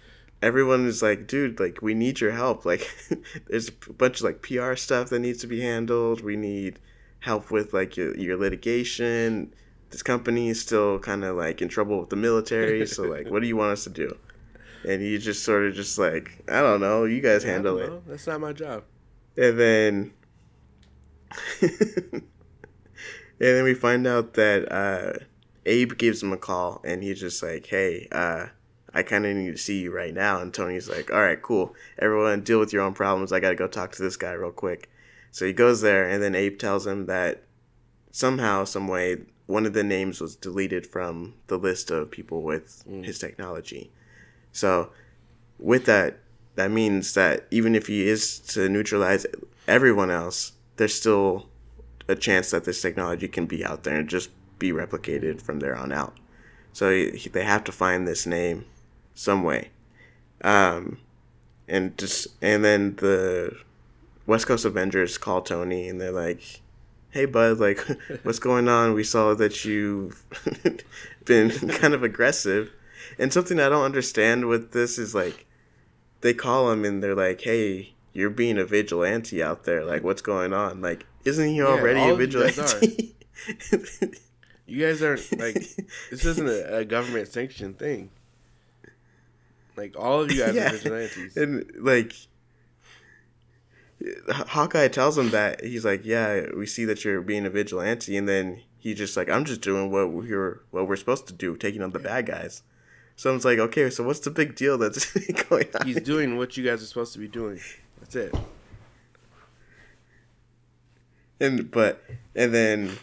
everyone is like, dude, like we need your help. Like, there's a bunch of like PR stuff that needs to be handled. We need help with like your, your litigation. This company is still kind of like in trouble with the military. So like, what do you want us to do? And he just sort of just like, I don't know. You guys Yeah, handle it. That's not my job. And then, and then we find out that uh, Abe gives him a call, and he's just like, "Hey, uh, I kind of need to see you right now." And Tony's like, "All right, cool. Everyone, deal with your own problems. I gotta go talk to this guy real quick." So he goes there, and then Abe tells him that somehow, some way, one of the names was deleted from the list of people with his technology. So, with that, that means that even if he is to neutralize everyone else, there's still a chance that this technology can be out there and just be replicated from there on out. So he, they have to find this name some way, um, and just and then the West Coast Avengers call Tony and they're like, "Hey, bud, like, what's going on? We saw that you've been kind of aggressive." And something I don't understand with this is like they call him and they're like, "Hey, you're being a vigilante out there. Like, what's going on? Like, isn't he already all a of you guys vigilante?" You guys aren't like this isn't a, a government sanctioned thing. Like all of you guys Yeah. are vigilantes. and like Hawkeye tells him that he's like, "Yeah, we see that you're being a vigilante," and then he's just like, "I'm just doing what we're what we're supposed to do, taking on the bad guys." So I'm like, "Okay, so what's the big deal that's going on?" He's doing what you guys are supposed to be doing. That's it. and but and then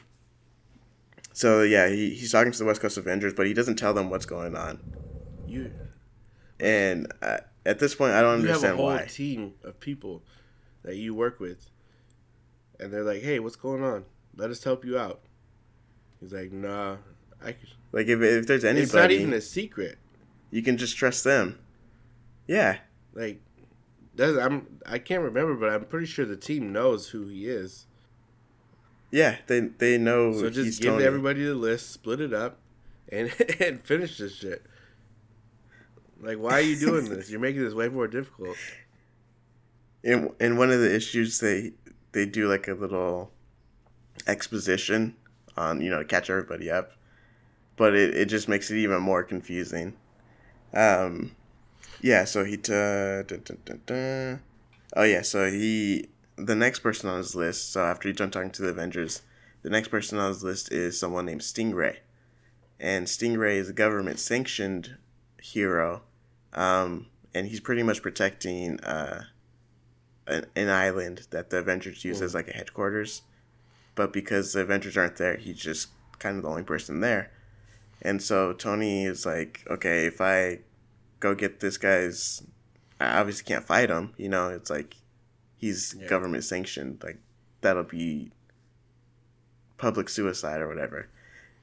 so yeah, he, he's talking to the West Coast Avengers, but he doesn't tell them what's going on. You And uh, at this point, I don't you have a whole why. team of people that you work with, and they're like, "Hey, what's going on? Let us help you out." He's like, "Nah, I." Could. Like if if there's anybody, It's not even a secret. you can just trust them. Yeah, Like, does I'm I can't remember, but I'm pretty sure the team knows who he is. yeah, they they know. So just give Tony. everybody the list, split it up, and and finish this shit. Like, why are you doing this? You're making this way more difficult. In in one of the issues they they do like a little exposition on you know to catch everybody up. But it, it just makes it even more confusing. Um yeah so he t- dun, dun, dun, dun. oh yeah so he the next person on his list so after he's done talking to the avengers the next person on his list is someone named stingray. And stingray is a government sanctioned hero um and he's pretty much protecting uh an, an island that the Avengers use as mm. like a headquarters. But because the Avengers aren't there, he's just kind of the only person there. And so Tony is like, okay, if I go get this guy's, I obviously can't fight him. You know, it's like he's Yeah. government sanctioned. Like that'll be public suicide or whatever.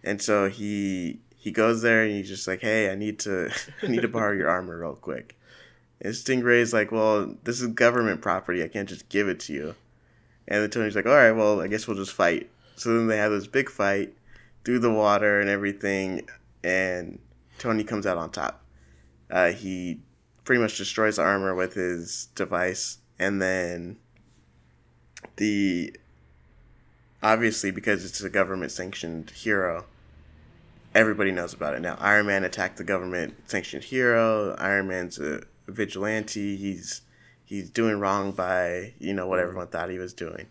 And so he he goes there and he's just like, hey, I need to I need to borrow your armor real quick. And Stingray's like, well, this is government property. I can't just give it to you. And then Tony's like, all right, well, I guess we'll just fight. So then they have this big fight through the water and everything. And Tony comes out on top. Uh, he pretty much destroys the armor with his device. And then the. Obviously, because it's a government sanctioned hero, everybody knows about it now. Iron Man attacked the government sanctioned hero. Iron Man's a vigilante. He's he's doing wrong by you know what everyone thought he was doing,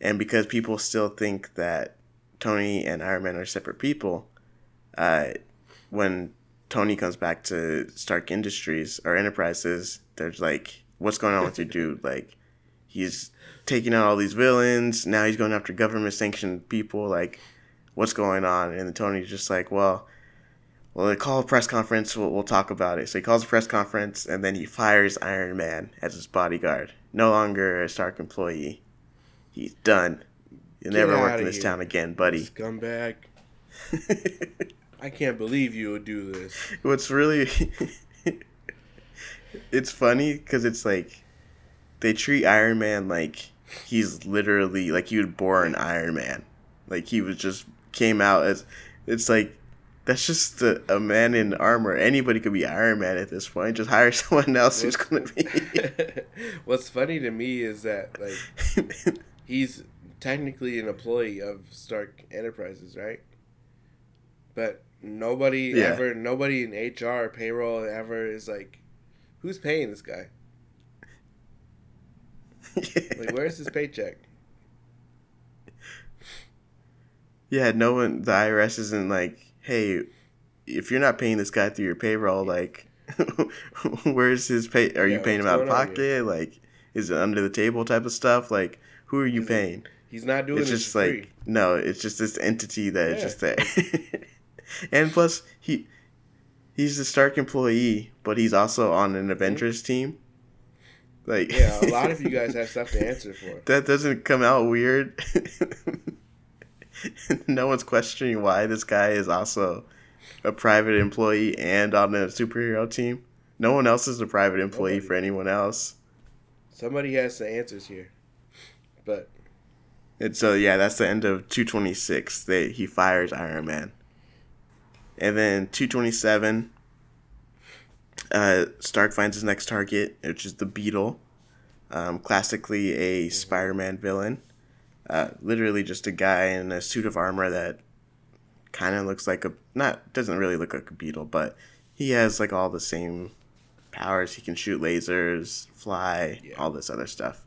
and because people still think that Tony and Iron Man are separate people, uh, when Tony comes back to Stark Industries or Enterprises, there's like, what's going on with your dude? Like, he's taking out all these villains. Now he's going after government sanctioned people. Like, what's going on? And Tony's just like, well, well, they call a press conference. We'll, we'll talk about it. So he calls a press conference, and then he fires Iron Man as his bodyguard. No longer a Stark employee. He's done. You'll Get never work in this here. town again, buddy. Scumbag. I can't believe you would do this. What's really it's funny because it's like they treat Iron Man like he's literally like he was born Iron Man, like he was just came out as. It's like that's just a, a man in armor. Anybody could be Iron Man at this point. Just hire someone else who's gonna be. What's funny to me is that like he's technically an employee of Stark Enterprises, right? But nobody Yeah. ever, nobody in HR payroll ever is like, who's paying this guy? Like, where's his paycheck? Yeah, no one. The IRS isn't like, hey, if you're not paying this guy through your payroll, like, where's his pay? Are you paying him out of pocket? Like, is it under the table type of stuff? Like, who are you Is it paying? He's not doing It's just like free. no, it's just this entity that is Yeah. just there. and plus, he he's a Stark employee, but he's also on an Avengers team. Like, Mm-hmm. Yeah, a lot of you guys have stuff to answer for. that doesn't come out weird. no one's questioning why this guy is also a private employee and on a superhero team. No one else is a private employee Nobody. for anyone else. Somebody has the answers here, but And so yeah, that's the end of 226. They he fires Iron Man. And then 227 uh, Stark finds his next target, which is the Beetle. Um, classically a Spider-Man villain. Uh, literally just a guy in a suit of armor that kind of looks like a not doesn't really look like a beetle, but he has like all the same powers. He can shoot lasers, fly, Yeah. all this other stuff.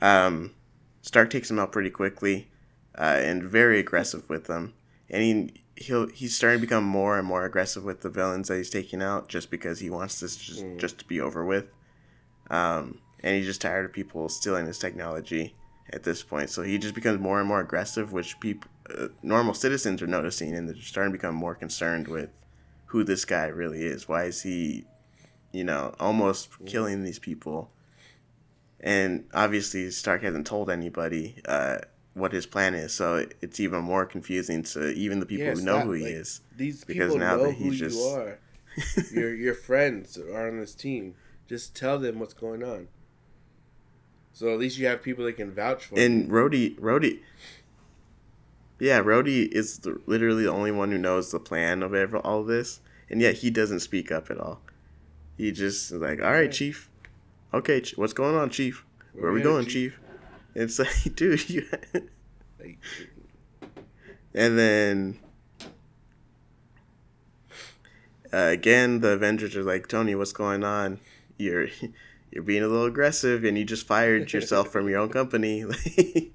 Um, Stark takes him out pretty quickly, uh, and very aggressive with them. And he he'll he's starting to become more and more aggressive with the villains that he's taking out, just because he wants this just Mm. just to be over with. Um, and he's just tired of people stealing his technology at this point. So he just becomes more and more aggressive, which people uh, normal citizens are noticing, and they're starting to become more concerned with who this guy really is. Why is he, you know, almost killing these people? And obviously, Stark hasn't told anybody uh, what his plan is, so it's even more confusing to even the people Yeah, who know stop, who he like- is. these Because people now know that who he's you just- are. your your friends are on this team. Just tell them what's going on. So at least you have people that can vouch for. And Rhodey, Rhodey, yeah, Rhodey is the, literally the only one who knows the plan of ever, all this, and yet he doesn't speak up at all. He just is like, "All right. Chief. Okay, ch- what's going on, Chief? Where, are we going, Chief?" It's like, dude, you. And then uh, again, the Avengers are like, "Tony, what's going on? You're you're being a little aggressive, and you just fired yourself from your own company."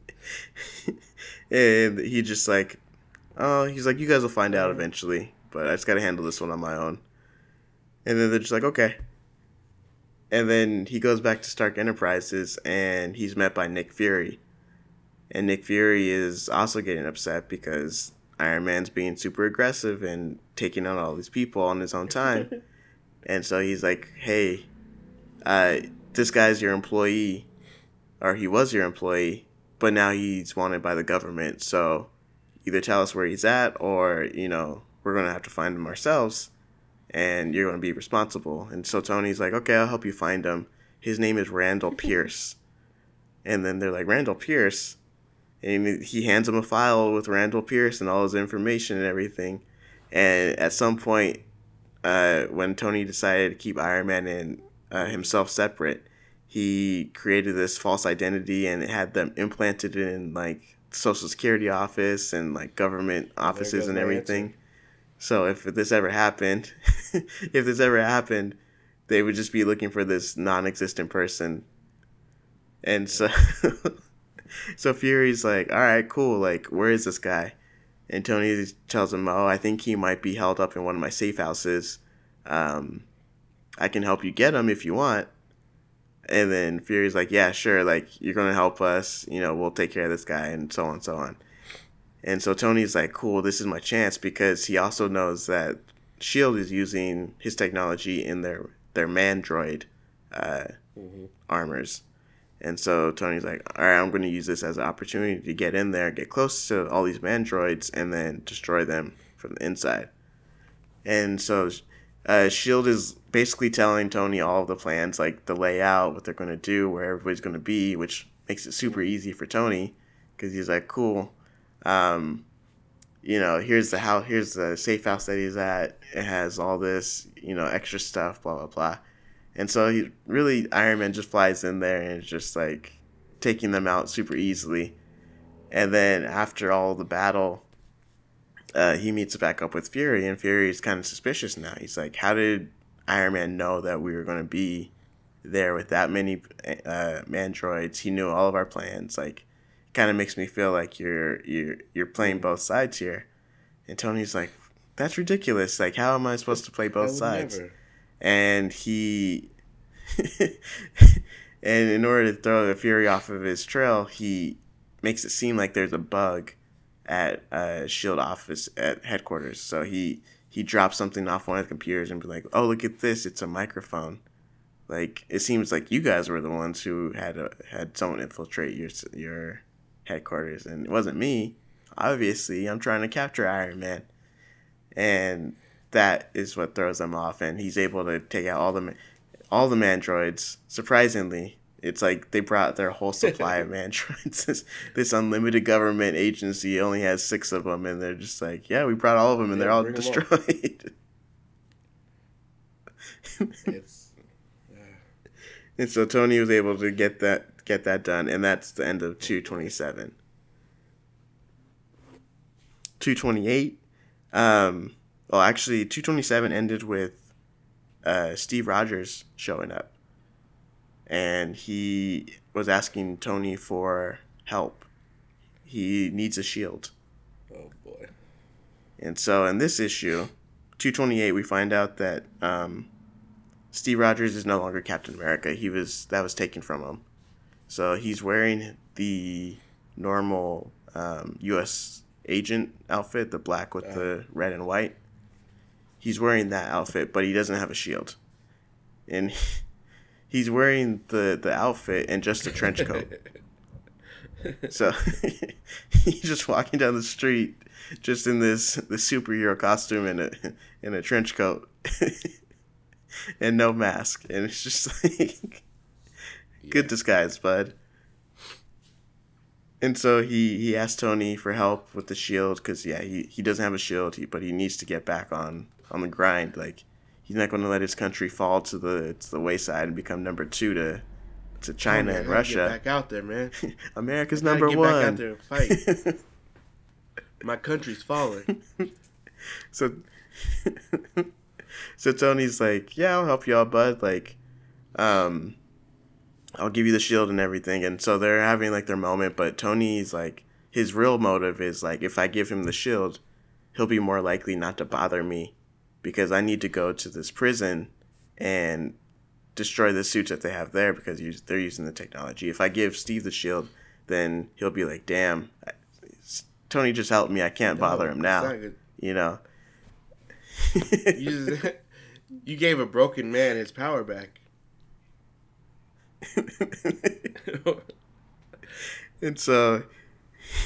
and he just like, "Oh, he's like, you guys will find out eventually, but I just got to handle this one on my own." And then they're just like, "Okay." And then he goes back to Stark Enterprises, and he's met by Nick Fury. And Nick Fury is also getting upset because Iron Man's being super aggressive and taking on all these people on his own time. and so he's like, hey, uh, this guy's your employee, or he was your employee, but now he's wanted by the government. So either tell us where he's at, or, you know, we're going to have to find him ourselves, and you're going to be responsible. And so Tony's like, okay, I'll help you find him. His name is Randall Pierce. And then they're like, Randall Pierce? and he hands him a file with Randall Pierce and all his information and everything. And at some point, uh, when Tony decided to keep Iron Man and uh, himself separate, he created this false identity and had them implanted in like Social Security office and like government offices and everything. So if this ever happened, if this ever happened, they would just be looking for this non-existent person. And so so Fury's like, "All right, cool. Like, where is this guy?" And Tony tells him, "Oh, I think he might be held up in one of my safe houses. Um, I can help you get them if you want." And then Fury's like, "Yeah, sure. Like, you're gonna help us. You know, we'll take care of this guy, and so on and so on." And so Tony's like, "Cool, this is my chance," because he also knows that Shield is using his technology in their their Mandroid uh, mhm. armors. And so Tony's like, all right, I'm going to use this as an opportunity to get in there, get close to all these mandroids, and then destroy them from the inside. And so uh, Shield is basically telling Tony all the plans, like the layout, what they're going to do, where everybody's going to be, which makes it super easy for Tony because he's like, cool. Um, you know, here's the house, here's the safe house that he's at. It has all this, you know, extra stuff, blah blah blah. And so he really Iron Man just flies in there and is just like taking them out super easily. And then after all the battle, uh, he meets back up with Fury, and Fury is kind of suspicious now. He's like, "How did Iron Man know that we were going to be there with that many uh, androids? He knew all of our plans. Like, kind of makes me feel like you're you're you're playing both sides here." And Tony's like, "That's ridiculous. Like, how am I supposed to play both sides?" Never. And he, and in order to throw the Fury off of his trail, he makes it seem like there's a bug at a Shield office at headquarters. So he he drops something off one of the computers and be like, "Oh, look at this! It's a microphone." Like it seems like you guys were the ones who had a, had someone infiltrate your your headquarters, and it wasn't me. Obviously, I'm trying to capture Iron Man, and that is what throws them off. And he's able to take out all the all the mandroids. Surprisingly, it's like they brought their whole supply of androids. this, this unlimited government agency only has six of them, and they're just like, yeah, we brought all of them, and yeah, they're all destroyed. it's, yeah. And so Tony was able to get that get that done, and that's the end of two twenty seven. Two twenty eight. Um, well, actually, two twenty seven ended with uh, Steve Rogers showing up and he was asking Tony for help. He needs a shield. Oh boy. And so in this issue, 228, we find out that um, Steve Rogers is no longer Captain America. He was that was taken from him. So he's wearing the normal um, U.S. agent outfit, the black with the red and white. He's wearing that outfit, but he doesn't have a shield. And he's wearing the the outfit and just a trench coat. so he's just walking down the street, just in this the superhero costume and a in a trench coat, and no mask, and it's just like yeah. good disguise, bud. And so he he asked Tony for help with the shield because yeah he, he doesn't have a shield he, but he needs to get back on on the grind like he's not going to let his country fall to the to the wayside and become number two to to China oh, and Russia. Get back out there, man. America's number get one. Back out there and fight. My country's falling. so, so Tony's like, "Yeah, I'll help you out, bud. Like, um, I'll give you the shield and everything." And so they're having like their moment, but Tony's like, his real motive is like, if I give him the shield, he'll be more likely not to bother me because I need to go to this prison and destroy the suits that they have there because they're using the technology. If I give Steve the shield, then he'll be like, "Damn, Tony just helped me. I can't no, bother him now." You know. you, just, you gave a broken man his power back. and so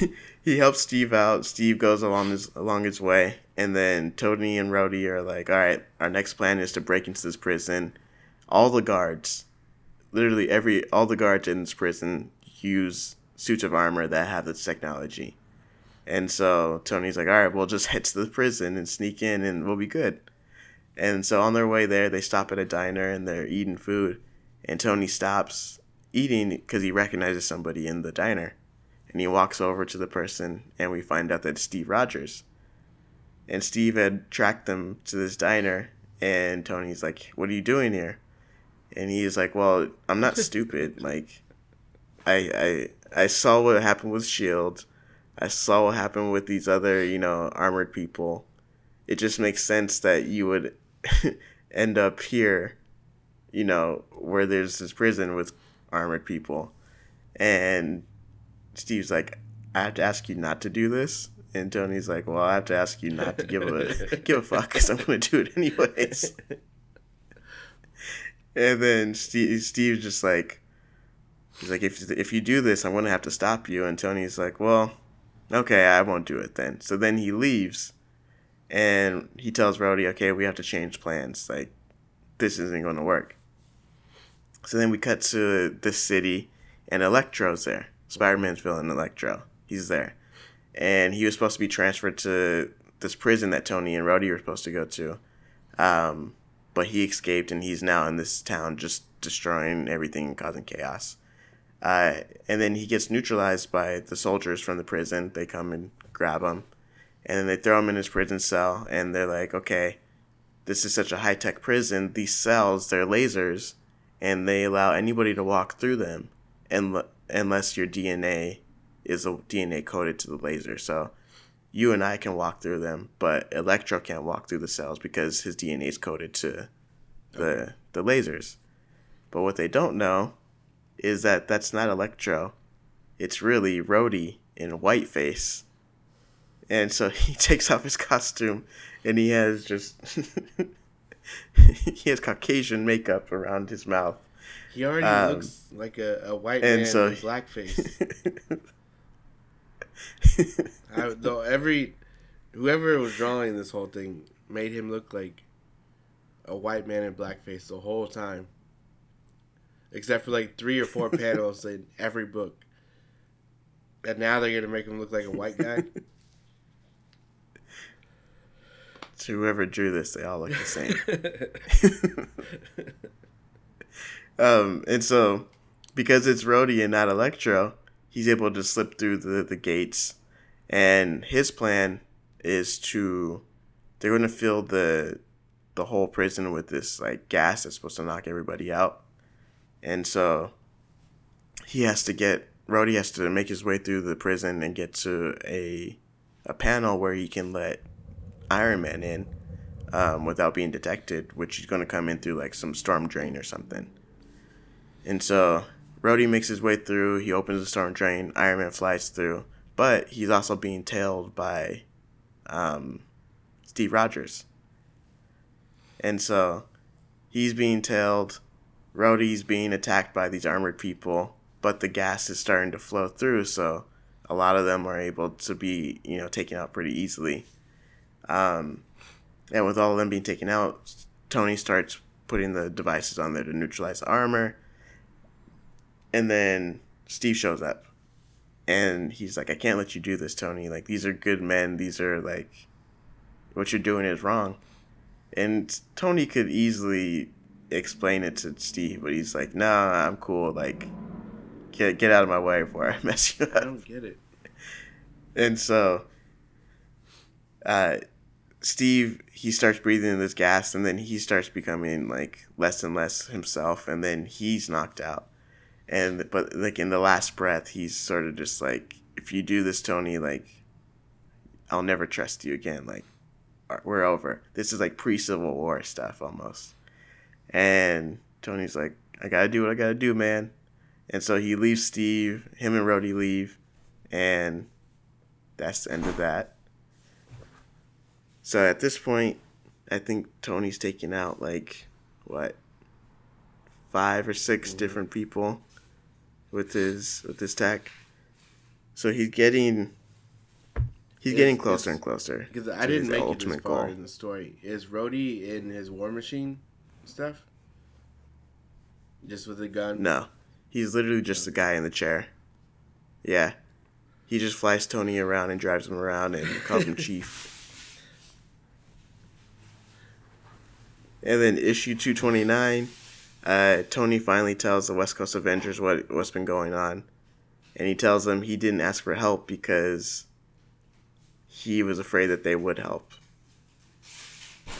he helps Steve out. Steve goes along his along his way, and then Tony and Rhodey are like, "All right, our next plan is to break into this prison. All the guards, literally every all the guards in this prison use suits of armor that have this technology." And so Tony's like, "All right, we'll just head to the prison and sneak in, and we'll be good." And so on their way there, they stop at a diner and they're eating food, and Tony stops eating because he recognizes somebody in the diner and he walks over to the person, and we find out that it's Steve Rogers. And Steve had tracked them to this diner, and Tony's like, "What are you doing here?" And he's like, "Well, I'm not stupid. Like, I I I saw what happened with Shield. I saw what happened with these other, you know, armored people. It just makes sense that you would end up here, you know, where there's this prison with armored people." And Steve's like, I have to ask you not to do this. And Tony's like, well, I have to ask you not to give a give a fuck because I'm gonna do it anyways. and then Steve, Steve's just like, he's like, if if you do this, I'm gonna have to stop you. And Tony's like, well, okay, I won't do it then. So then he leaves, and he tells Rhodey, "Okay, we have to change plans. Like, this isn't going to work." So then we cut to this city, and Electro's there. Spider-Man's villain, Electro. He's there, and he was supposed to be transferred to this prison that Tony and Rhodey were supposed to go to, um, but he escaped, and he's now in this town, just destroying everything and causing chaos. Uh, and then he gets neutralized by the soldiers from the prison. They come and grab him, and then they throw him in his prison cell. And they're like, "Okay, this is such a high tech prison. These cells, they're lasers, and they allow anybody to walk through them, and unless your DNA is a DNA coded to the laser. So you and I can walk through them, but Electro can't walk through the cells because his DNA is coded to the the lasers. But what they don't know is that that's not Electro. It's really Rhodey in Whiteface. And so he takes off his costume and he has just he has Caucasian makeup around his mouth. He already Um, looks like a, a white and man so- with blackface. I, though every whoever was drawing this whole thing made him look like a white man in blackface the whole time, except for like three or four panels in every book. And now they're gonna make him look like a white guy. to whoever drew this, they all look the same. um, and so, because it's Rhodey and not Electro, he's able to slip through the, the gates. And his plan is to, they're going to fill the the whole prison with this like gas that's supposed to knock everybody out. And so, he has to get Rhodey has to make his way through the prison and get to a a panel where he can let Iron Man in um, without being detected, which is going to come in through like some storm drain or something. And so Rhodey makes his way through. He opens the storm drain. Iron Man flies through, but he's also being tailed by um, Steve Rogers. And so he's being tailed. Rhodey's being attacked by these armored people, but the gas is starting to flow through, so a lot of them are able to be, you know, taken out pretty easily. Um, and with all of them being taken out, Tony starts putting the devices on there to neutralize the armor. And then Steve shows up. And he's like, I can't let you do this, Tony. Like, these are good men. These are, like, what you're doing is wrong. And Tony could easily explain it to Steve, but he's like, nah, I'm cool. Like, get, get out of my way before I mess you up. I don't get it. And so, uh, Steve he starts breathing in this gas, and then he starts becoming like less and less himself, and then he's knocked out. And but like in the last breath, he's sort of just like, if you do this, Tony, like, I'll never trust you again. Like, uh, we're over. This is like pre Civil War stuff almost. And Tony's like, I gotta do what I gotta do, man. And so he leaves Steve. Him and Rhodey leave, and that's the end of that. So at this point, I think Tony's taking out like what five or 6 different people with his with his tech. So he's getting he's Is- getting closer and closer. Because I didn't make it this ultimate far goal. in the story. Is Rhodey in his War Machine stuff? Just with a gun? No, he's literally just the guy in the chair. Yeah, he just flies Tony around and drives him around and calls him chief. And then issue two twenty nine, uh, Tony finally tells the West Coast Avengers what what's been going on, and he tells them he didn't ask for help because he was afraid that they would help.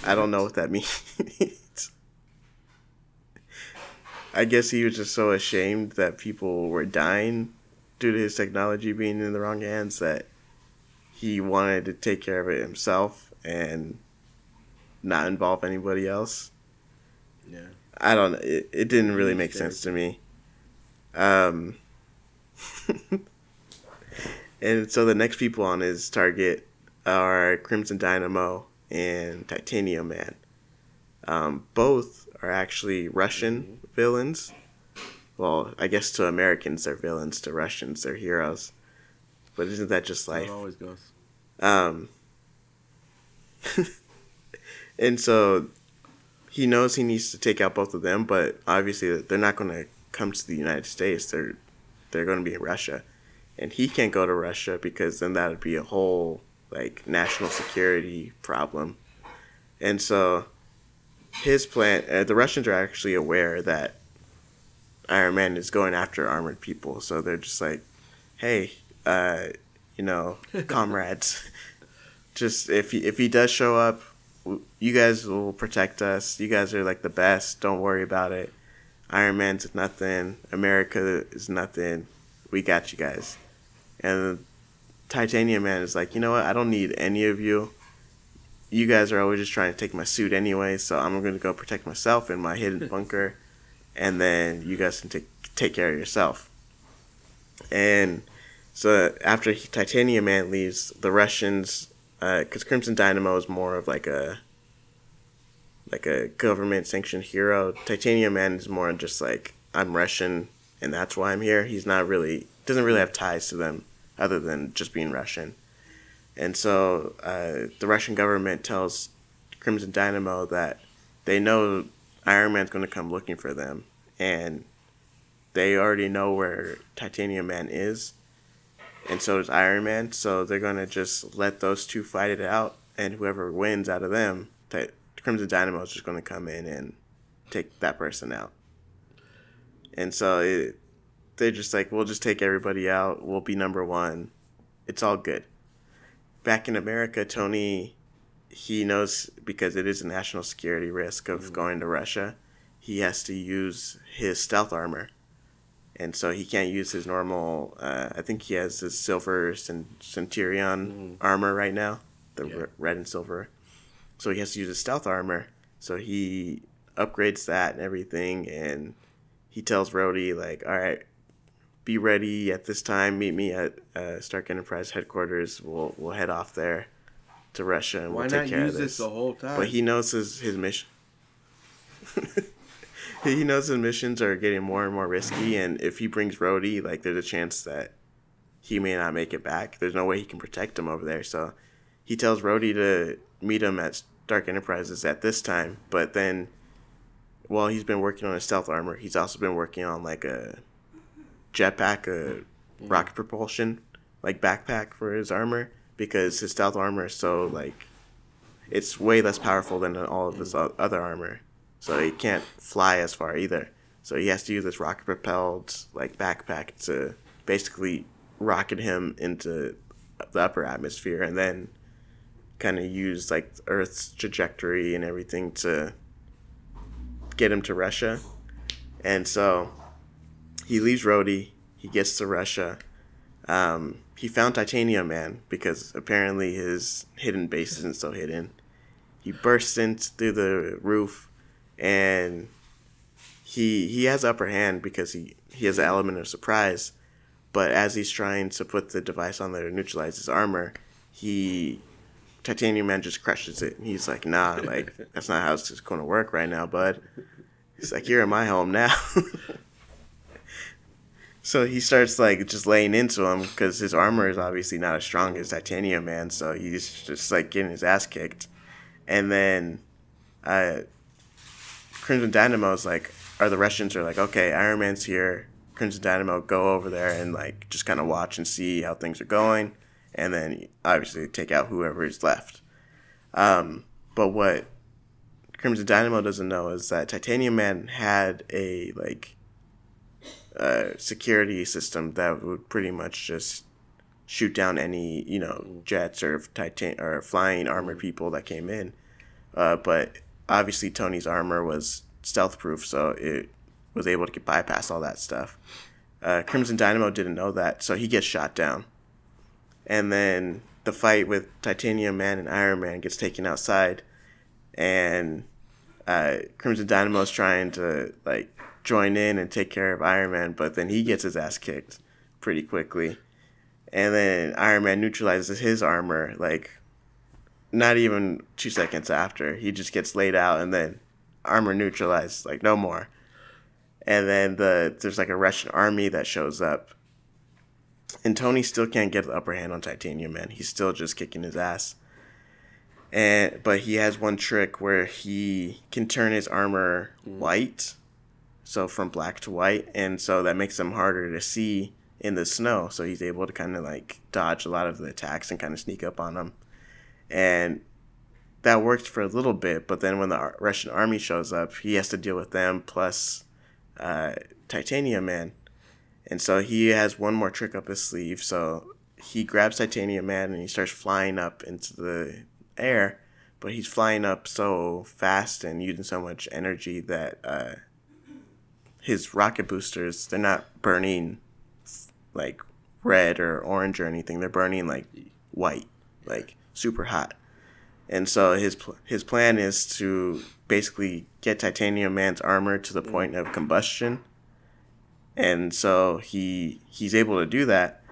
I don't know what that means. I guess he was just so ashamed that people were dying due to his technology being in the wrong hands that he wanted to take care of it himself and not involve anybody else. Yeah. I don't know. It, it didn't really make sense to me. Um, and so the next people on his target are Crimson Dynamo and Titanium Man. Um, both are actually Russian villains. Well, I guess to Americans they're villains, to Russians they're heroes. But isn't that just life? it always goes. Um, and so he knows he needs to take out both of them, but obviously they're not going to come to the United States. They're they're going to be in Russia, and he can't go to Russia because then that would be a whole like national security problem. And so his plan, uh, the Russians are actually aware that Iron Man is going after armored people, so they're just like, hey, uh, you know, comrades, just if he if he does show up, you guys will protect us. You guys are like the best. Don't worry about it. Iron Man's nothing. America is nothing. We got you guys. And Titanium Man is like, you know what? I don't need any of you. You guys are always just trying to take my suit anyway, so I'm going to go protect myself in my hidden bunker, and then you guys can take take care of yourself. And so after Titanium Man leaves, the Russians because uh, Crimson Dynamo is more of like a like a government sanctioned hero. Titanium Man is more just like I'm Russian and that's why I'm here. He's not really doesn't really have ties to them other than just being Russian. And so uh, the Russian government tells Crimson Dynamo that they know Iron Man's going to come looking for them, and they already know where Titanium Man is, and so does Iron Man. So they're gonna just let those two fight it out, and whoever wins out of them, that Crimson Dynamo is just gonna come in and take that person out. And so it, they're just like, we'll just take everybody out. We'll be number one. It's all good. Back in America, Tony, he knows because it is a national security risk of mm-hmm. going to Russia. He has to use his stealth armor and so he can't use his normal. Uh, I think he has his silver Centurion mm. armor right now, the yeah. r- red and silver. So he has to use his stealth armor. So he upgrades that and everything, and he tells Rhodey like, "All right, be ready at this time. Meet me at uh, Stark Enterprise headquarters. We'll we'll head off there to Russia, and Why we'll take care of this." this the whole time? But he knows his his mission. he knows his missions are getting more and more risky, and if he brings Rhodey, like there's a chance that he may not make it back. There's no way he can protect him over there. So he tells Rhodey to meet him at Stark Enterprises at this time. But then, while he's been working on his stealth armor, he's also been working on like a jetpack, a mm-hmm. rocket propulsion, like backpack for his armor because his stealth armor is so like it's way less powerful than all of his other armor so he can't fly as far either. So he has to use this rocket propelled like backpack to basically rocket him into the upper atmosphere and then kind of use like Earth's trajectory and everything to get him to Russia. And so he leaves Rhodey, he gets to Russia. Um, he found Titanium Man because apparently his hidden base isn't so hidden. He bursts in through the roof and he he has upper hand because he he has an element of surprise. But as he's trying to put the device on there to neutralize his armor, he Titanium Man just crushes it. He's like, nah, like that's not how it's going to work right now, bud. He's like, you're in my home now. so he starts like just laying into him because his armor is obviously not as strong as Titanium Man. So he's just like getting his ass kicked, and then uh, Crimson Dynamo is like, are the Russians are like, okay, Iron Man's here. Crimson Dynamo, go over there and like just kind of watch and see how things are going, and then obviously take out whoever is left. Um, but what Crimson Dynamo doesn't know is that Titanium Man had a like uh, security system that would pretty much just shoot down any you know jets or titan or flying armored people that came in. Uh, but obviously Tony's armor was stealth proof, so it was able to get bypass all that stuff. Uh, Crimson Dynamo didn't know that, so he gets shot down. And then the fight with Titanium Man and Iron Man gets taken outside, and uh, Crimson Dynamo is trying to like join in and take care of Iron Man, but then he gets his ass kicked pretty quickly. And then Iron Man neutralizes his armor like not even two seconds after. He just gets laid out and then armor neutralized, like no more. And then the there's like a Russian army that shows up. And Tony still can't get the upper hand on Titanium Man. He's still just kicking his ass. and but he has one trick where he can turn his armor mm. white, so from black to white, and so that makes him harder to see in the snow. So he's able to kind of like dodge a lot of the attacks and kind of sneak up on them, and that worked for a little bit. But then when the Russian army shows up, he has to deal with them plus uh, Titanium Man, and so he has one more trick up his sleeve. So he grabs Titanium Man and he starts flying up into the air, but he's flying up so fast and using so much energy that uh, his rocket boosters they're not burning like red or orange or anything. They're burning like white, like super hot. And so his pl- his plan is to basically get Titanium Man's armor to the point of combustion. And so he he's able to do that,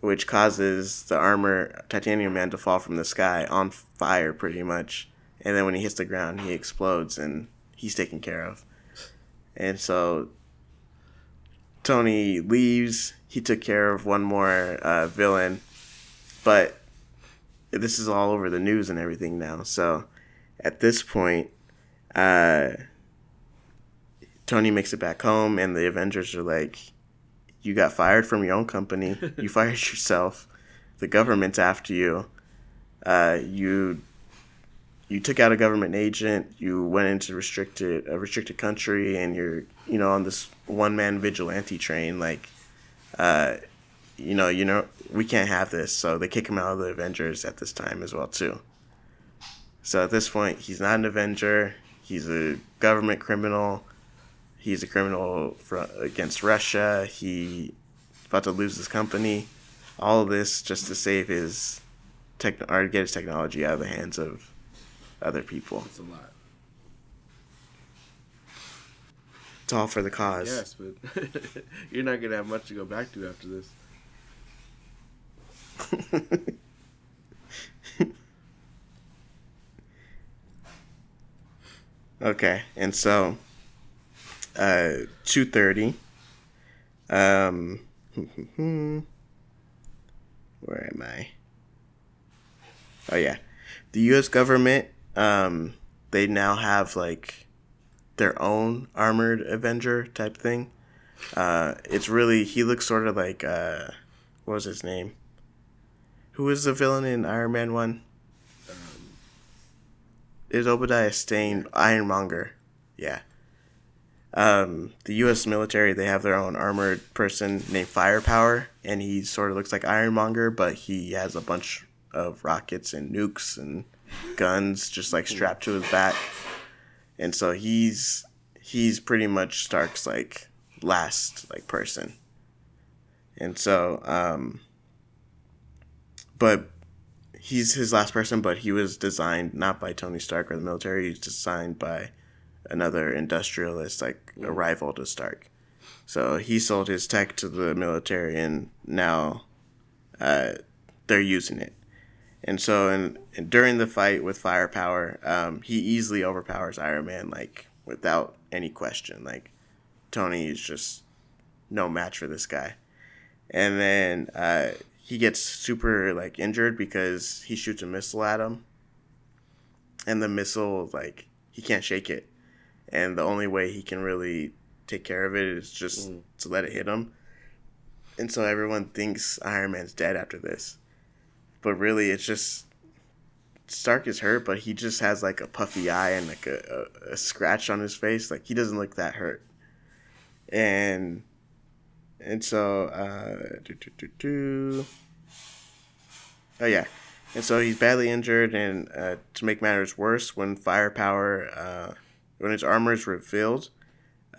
which causes the armor Titanium Man to fall from the sky on fire pretty much. And then when he hits the ground, he explodes and he's taken care of. And so Tony leaves. He took care of one more uh, villain, but this is all over the news and everything now. So at this point, uh, Tony makes it back home, and the Avengers are like, "You got fired from your own company. You fired yourself. The government's after you. Uh, you." You took out a government agent. You went into restricted a restricted country, and you're you know on this one man vigilante train. Like, uh, you know, you know, we can't have this. So they kick him out of the Avengers at this time as well too. So at this point, he's not an Avenger. He's a government criminal. He's a criminal for, against Russia. He's about to lose his company. All of this just to save his tech or get his technology out of the hands of other people. It's a lot. It's all for the cause. Yes, but you're not gonna have much to go back to after this. Okay, and so uh, two thirty. Um, where am I? Oh yeah, the U.S. government. Um, they now have like their own armored Avenger type thing. Uh, it's really he looks sort of like uh, what was his name? Who was the villain in Iron Man one? is Obadiah Stane Ironmonger. Yeah. Um, the U.S. military they have their own armored person named Firepower, and he sort of looks like Ironmonger, but he has a bunch of rockets and nukes and guns just like strapped to his back, and so he's he's pretty much Stark's like last like person, and so um, but he's his last person, but he was designed not by Tony Stark or the military. He's designed by another industrialist, like a rival to Stark. So he sold his tech to the military, and now uh, they're using it. And so, in, and during the fight with Firepower, um, he easily overpowers Iron Man, like without any question. Like Tony is just no match for this guy. And then uh, he gets super like injured because he shoots a missile at him, and the missile like he can't shake it, and the only way he can really take care of it is just mm. to let it hit him. And so everyone thinks Iron Man's dead after this, but really it's just Stark is hurt, but he just has like a puffy eye and like a, a, a scratch on his face. Like he doesn't look that hurt, and and so, uh, do, do, do, do. oh yeah, and so he's badly injured, and uh, to make matters worse, when firepower, uh, when his armor is revealed,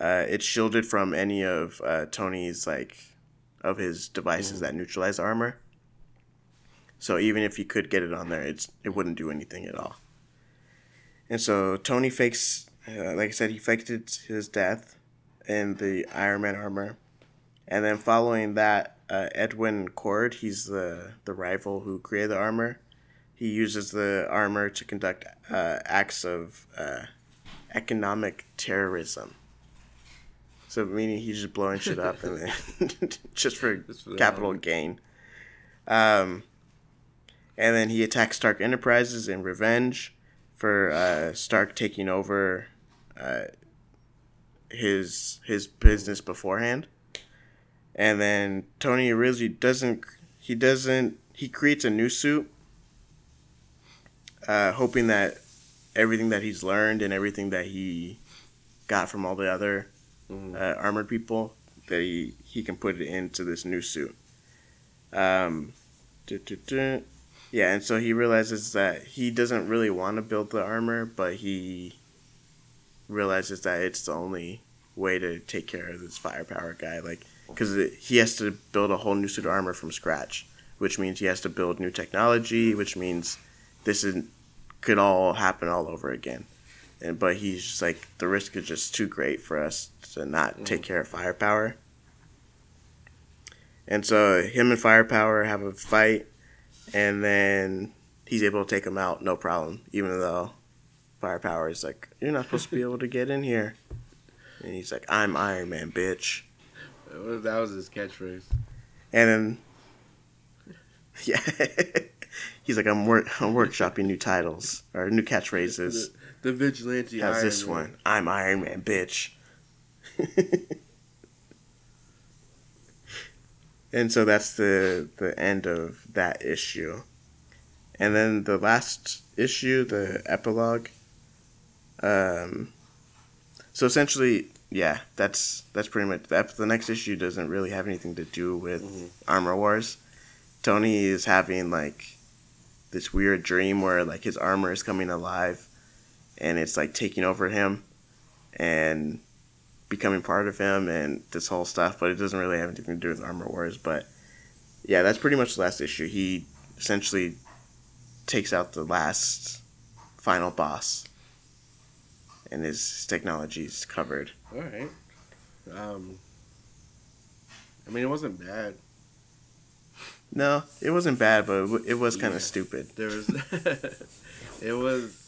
uh, it's shielded from any of uh, Tony's like of his devices that neutralize armor. So even if he could get it on there, it's it wouldn't do anything at all. And so Tony fakes, uh, like I said, he faked his death in the Iron Man armor. And then following that, uh, Edwin Cord, he's the, the rival who created the armor. He uses the armor to conduct uh, acts of uh, economic terrorism. So meaning he's just blowing shit up and then just for Just for capital gain. Um, and then he attacks Stark Enterprises in revenge. for uh, Stark taking over uh, his his business beforehand, and then Tony originally doesn't he doesn't he creates a new suit, uh, hoping that everything that he's learned and everything that he got from all the other Mhm. uh, armored people that he he can put it into this new suit. Um, yeah, and so he realizes that he doesn't really want to build the armor, but he realizes that it's the only way to take care of this firepower guy. Like, because he has to build a whole new suit of armor from scratch, which means he has to build new technology, which means this is could all happen all over again. And but he's just like the risk is just too great for us to not mm-hmm. take care of firepower. And so him and firepower have a fight, and then he's able to take him out no problem, even though firepower is like, "You're not supposed to be able to get in here," and he's like, "I'm Iron Man, bitch." That was his catchphrase. And then, yeah, he's like, "I'm work, I'm workshopping new titles or new catchphrases." The, the vigilante. How's Iron this Man. one? I'm Iron Man, bitch. and so that's the the end of that issue. And then the last issue, the epilogue. Um, so essentially, yeah, that's that's pretty much the, ep- the next issue doesn't really have anything to do with Mhm. Armor Wars. Tony is having like this weird dream where like his armor is coming alive and it's like taking over him and becoming part of him and this whole stuff, but it doesn't really have anything to do with Armor Wars. But yeah, that's pretty much the last issue. He essentially takes out the last final boss, and his technologies covered. All right. Um. I mean, it wasn't bad. No, it wasn't bad, but it it was kind Yeah. of stupid. There was. it was.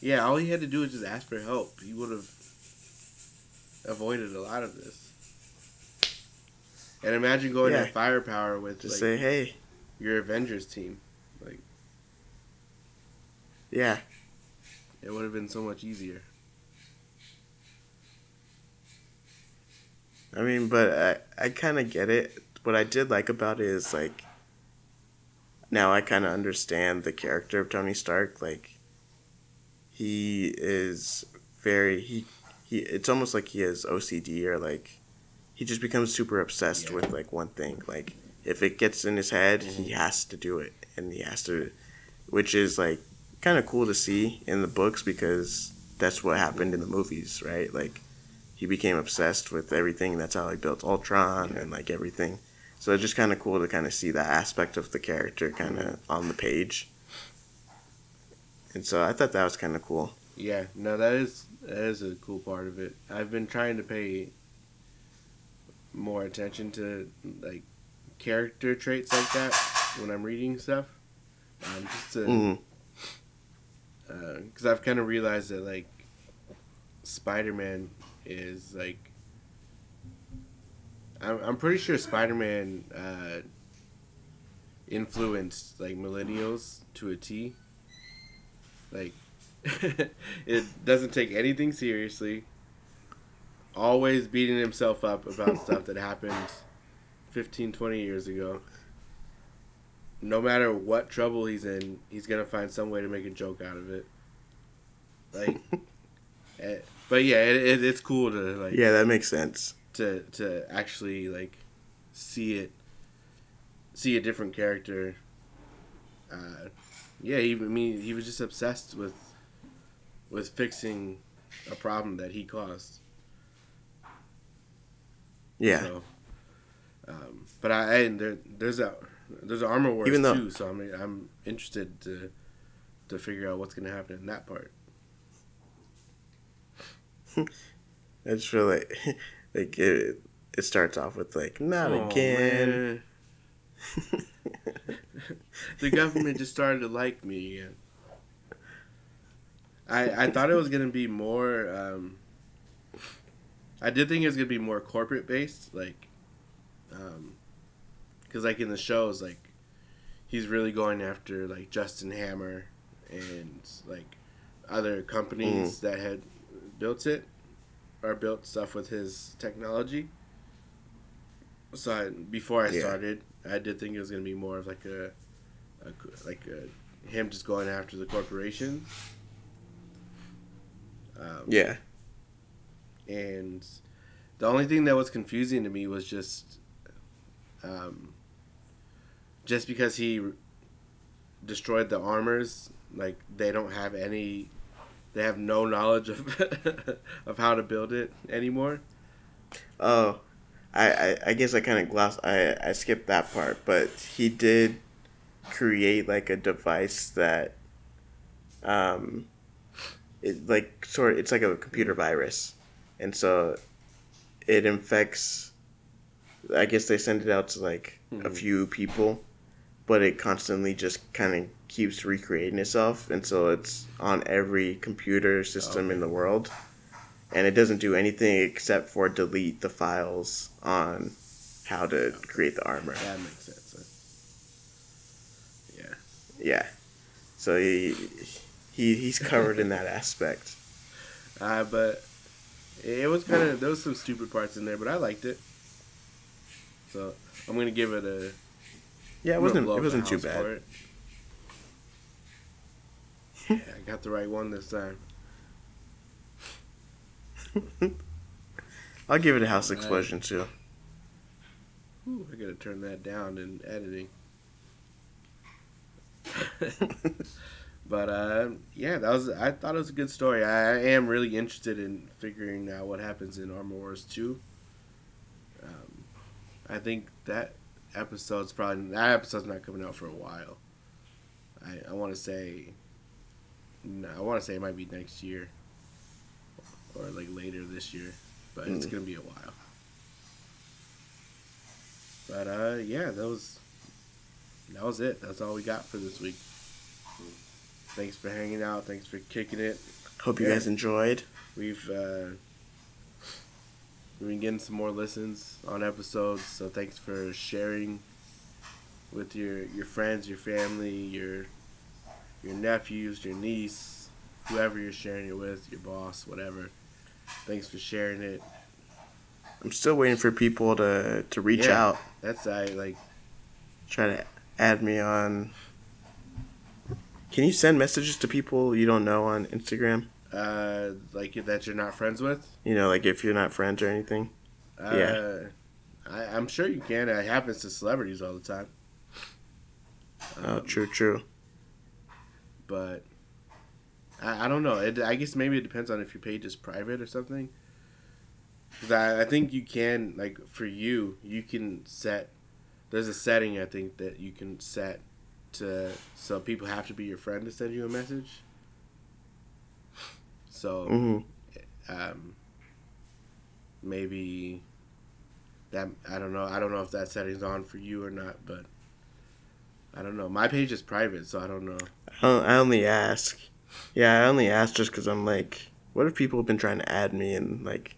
Yeah, all he had to do was just ask for help. He would have avoided a lot of this. And imagine going Yeah. to firepower with Just like, say, hey, your Avengers team. Like yeah, it would have been so much easier. I mean, but I, I kind of get it. What I did like about it is like, now I kind of understand the character of Tony Stark. Like, he is very he he. It's almost like he has OCD or like, he just becomes super obsessed Yeah. with like one thing. Like, if it gets in his head, he mm-hmm. has to do it, and he has to, which is like kind of cool to see in the books because that's what happened in the movies, right? Like he became obsessed with everything. That's how he built Ultron and like everything. So it's just kind of cool to kind of see that aspect of the character kind of on the page. And so I thought that was kind of cool. Yeah, no, that is that is a cool part of it. I've been trying to pay more attention to like character traits like that when I'm reading stuff, um, just to Mm, because I've kind of realized that like Spider-Man is like I'm I'm pretty sure Spider-Man uh, influenced like millennials to a T. Like it doesn't take anything seriously. Always beating himself up about stuff that happened 15, 20 years ago. No matter what trouble he's in, he's gonna find some way to make a joke out of it. Like, eh, but yeah, it, it, it's cool to like yeah, that makes sense. to to actually like see it, see a different character. Uh, yeah, he, I mean, he was just obsessed with with fixing a problem that he caused. Yeah. So, um, but I and there, there's a there's armor wars Even though- too, so I'm I'm interested to to figure out what's gonna happen in that part. I just feel like like it, it starts off with like not Oh, again. the government just started to like me again. I I thought it was gonna be more. Um, I did think it was gonna be more corporate based, like, um, because like in the shows, like, he's really going after like Justin Hammer and like other companies that had built it or built stuff with his technology. So I, before I Yeah. started, I did think it was gonna be more of like a, a like a, him just going after the corporation. Um, Yeah. and the only thing that was confusing to me was just um, just because he destroyed the armors like they don't have any they have no knowledge of of how to build it anymore Oh, I, I, I guess I kind of glossed. I, I skipped that part, but he did create like a device that, um, it like sort. It's like a computer virus, and so it infects. I guess they send it out to like a Mhm. few people, but it constantly just kind of keeps recreating itself, and so it's on every computer system in the world and it doesn't do anything except for delete the files on how to create the armor. that makes sense yeah Yeah. So he, he he's covered in that aspect. uh, but it was kind of there was some stupid parts in there but i liked it so i'm gonna give it a Yeah, it wasn't it wasn't too bad. yeah, I got the right one this time. I'll give it a house Alright. explosion too. Ooh, I gotta turn that down in editing. but uh, yeah, that was. I thought it was a good story. I, I am really interested in figuring out what happens in Armor Wars two. Um, I think that episode's probably that episode's not coming out for a while. I I want to say. No, I want to say it might be next year, or like later this year, but it's Mm. gonna be a while. But uh, yeah, that was that was it. That's all we got for this week. Thanks for hanging out. Thanks for kicking it. Hope you Yeah. guys enjoyed. We've uh, we've been getting some more listens on episodes, so thanks for sharing with your your friends, your family, your your nephews, your niece, whoever you're sharing it with, your boss, whatever. Thanks for sharing it. I'm still waiting for people to to reach Yeah. out, That's I like try to add me on. Can you send messages to people you don't know on Instagram? Uh like that you're not friends with. You know, like if you're not friends or anything. Uh, Yeah. I, I'm sure you can. It happens to celebrities all the time. Oh, Um, true, true. But I, I don't know. It, I guess maybe it depends on if your page is private or something. Because I, I think you can, like, for you, you can set. There's a setting, I think, that you can set to. So people have to be your friend to send you a message. So. hmm um, maybe that I don't know. I don't know if that setting's on for you or not, but I don't know. My page is private, so I don't know. I don't- I only ask. Yeah, I only ask just because I'm like, what if people have been trying to add me and like,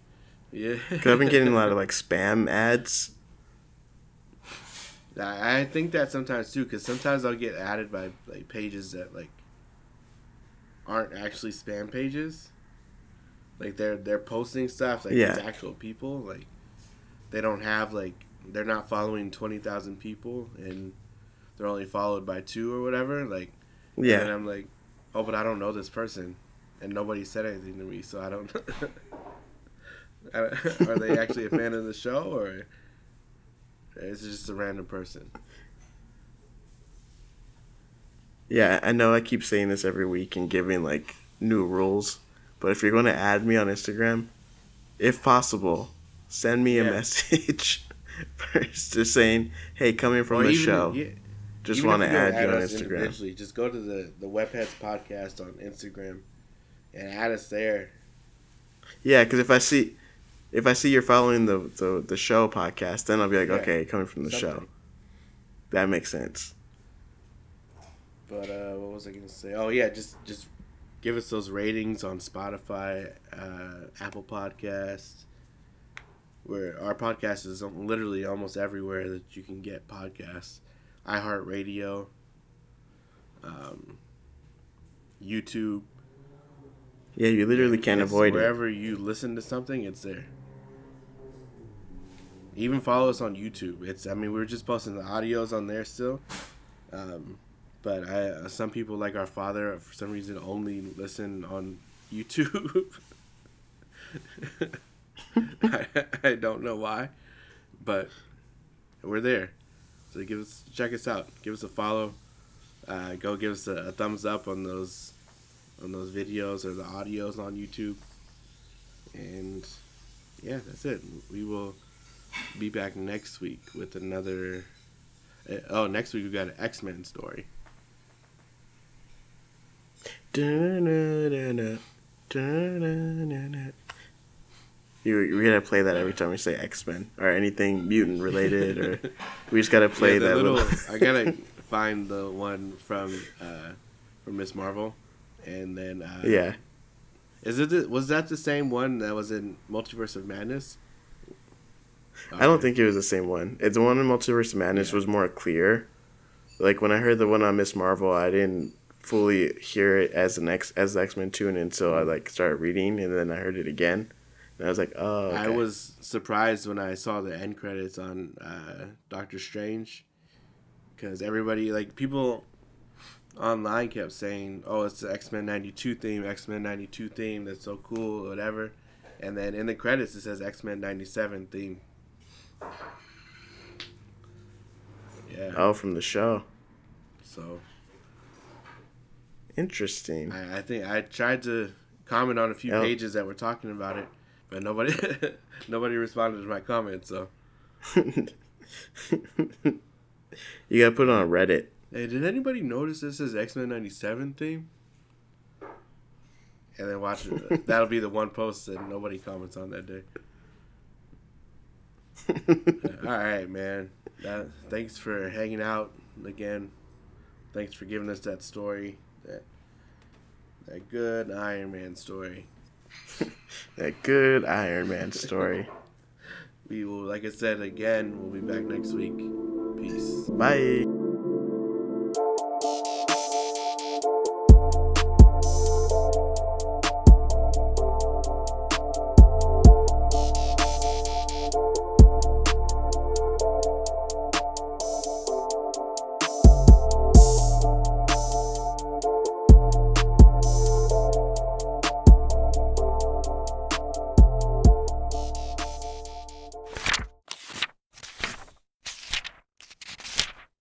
Yeah, because I've been getting a lot of like spam ads. I I think that sometimes too, because sometimes I'll get added by like pages that like aren't actually spam pages. Like they're they're posting stuff like Yeah. it's actual people. Like they don't have like they're not following twenty thousand people and they're only followed by two or whatever. Like yeah And I'm like, oh, but I don't know this person, and nobody said anything to me, so I don't. I don't- Are they actually a fan of the show, or is it just a random person? yeah. I know I keep saying this every week and giving like new rules, but if you're going to add me on Instagram, if possible, send me a Yeah. message first, just saying, hey, coming from Or the even- show, yeah, just want to if add you on Instagram. Just go to the the Webheads podcast on Instagram, and add us there. Yeah, because if I see, if I see you're following the, the the show podcast, then I'll be like, Yeah. okay, coming from the show, that makes sense. But uh, what was I gonna say? Oh yeah, just just give us those ratings on Spotify, uh, Apple Podcasts, where our podcast is literally almost everywhere that you can get podcasts. iHeartRadio. Um, YouTube. Yeah, you literally can't It's avoid it. wherever you listen to something, it's there. Even follow us on YouTube. It's I mean we're just posting the audios on there still, um, but I uh, some people like our father for some reason only listen on YouTube. I, I don't know why, but we're there. So give us check us out. Give us a follow. Uh, go give us a, a thumbs up on those on those videos or the audios on YouTube. And yeah, that's it. We will be back next week with another. uh, Oh, next week we got an X Men story. You we gotta play that every time we say X Men or anything mutant related, or we just gotta play Yeah, that little. little. I gotta find the one from uh, from Ms. Marvel, and then uh, yeah, Is it the, was that the same one that was in Multiverse of Madness? I don't think it was the same one. It's the one in Multiverse of Madness Yeah. was more clear. Like when I heard the one on Ms. Marvel, I didn't fully hear it as an X as the X Men tune until I like started reading, and then I heard it again, and I was like, oh. I was surprised when I saw the end credits on uh, Doctor Strange, because everybody like people online kept saying, "Oh, it's the X Men '92 theme, X Men '92 theme. That's so cool, whatever." And then in the credits it says X Men '97 theme. Yeah. Oh, from the show. So Interesting. I, I think I tried to comment on a few Oh. pages that were talking about it, but nobody nobody responded to my comment. So you gotta put it on Reddit. hey, did anybody notice this is X Men '97 theme? And then watch it. That'll be the one post that nobody comments on that day. All right, man. That, thanks for hanging out again. Thanks for giving us that story. That that good Iron Man story. That good Iron Man story. We will, like I said again, we'll be back next week. Peace. Bye.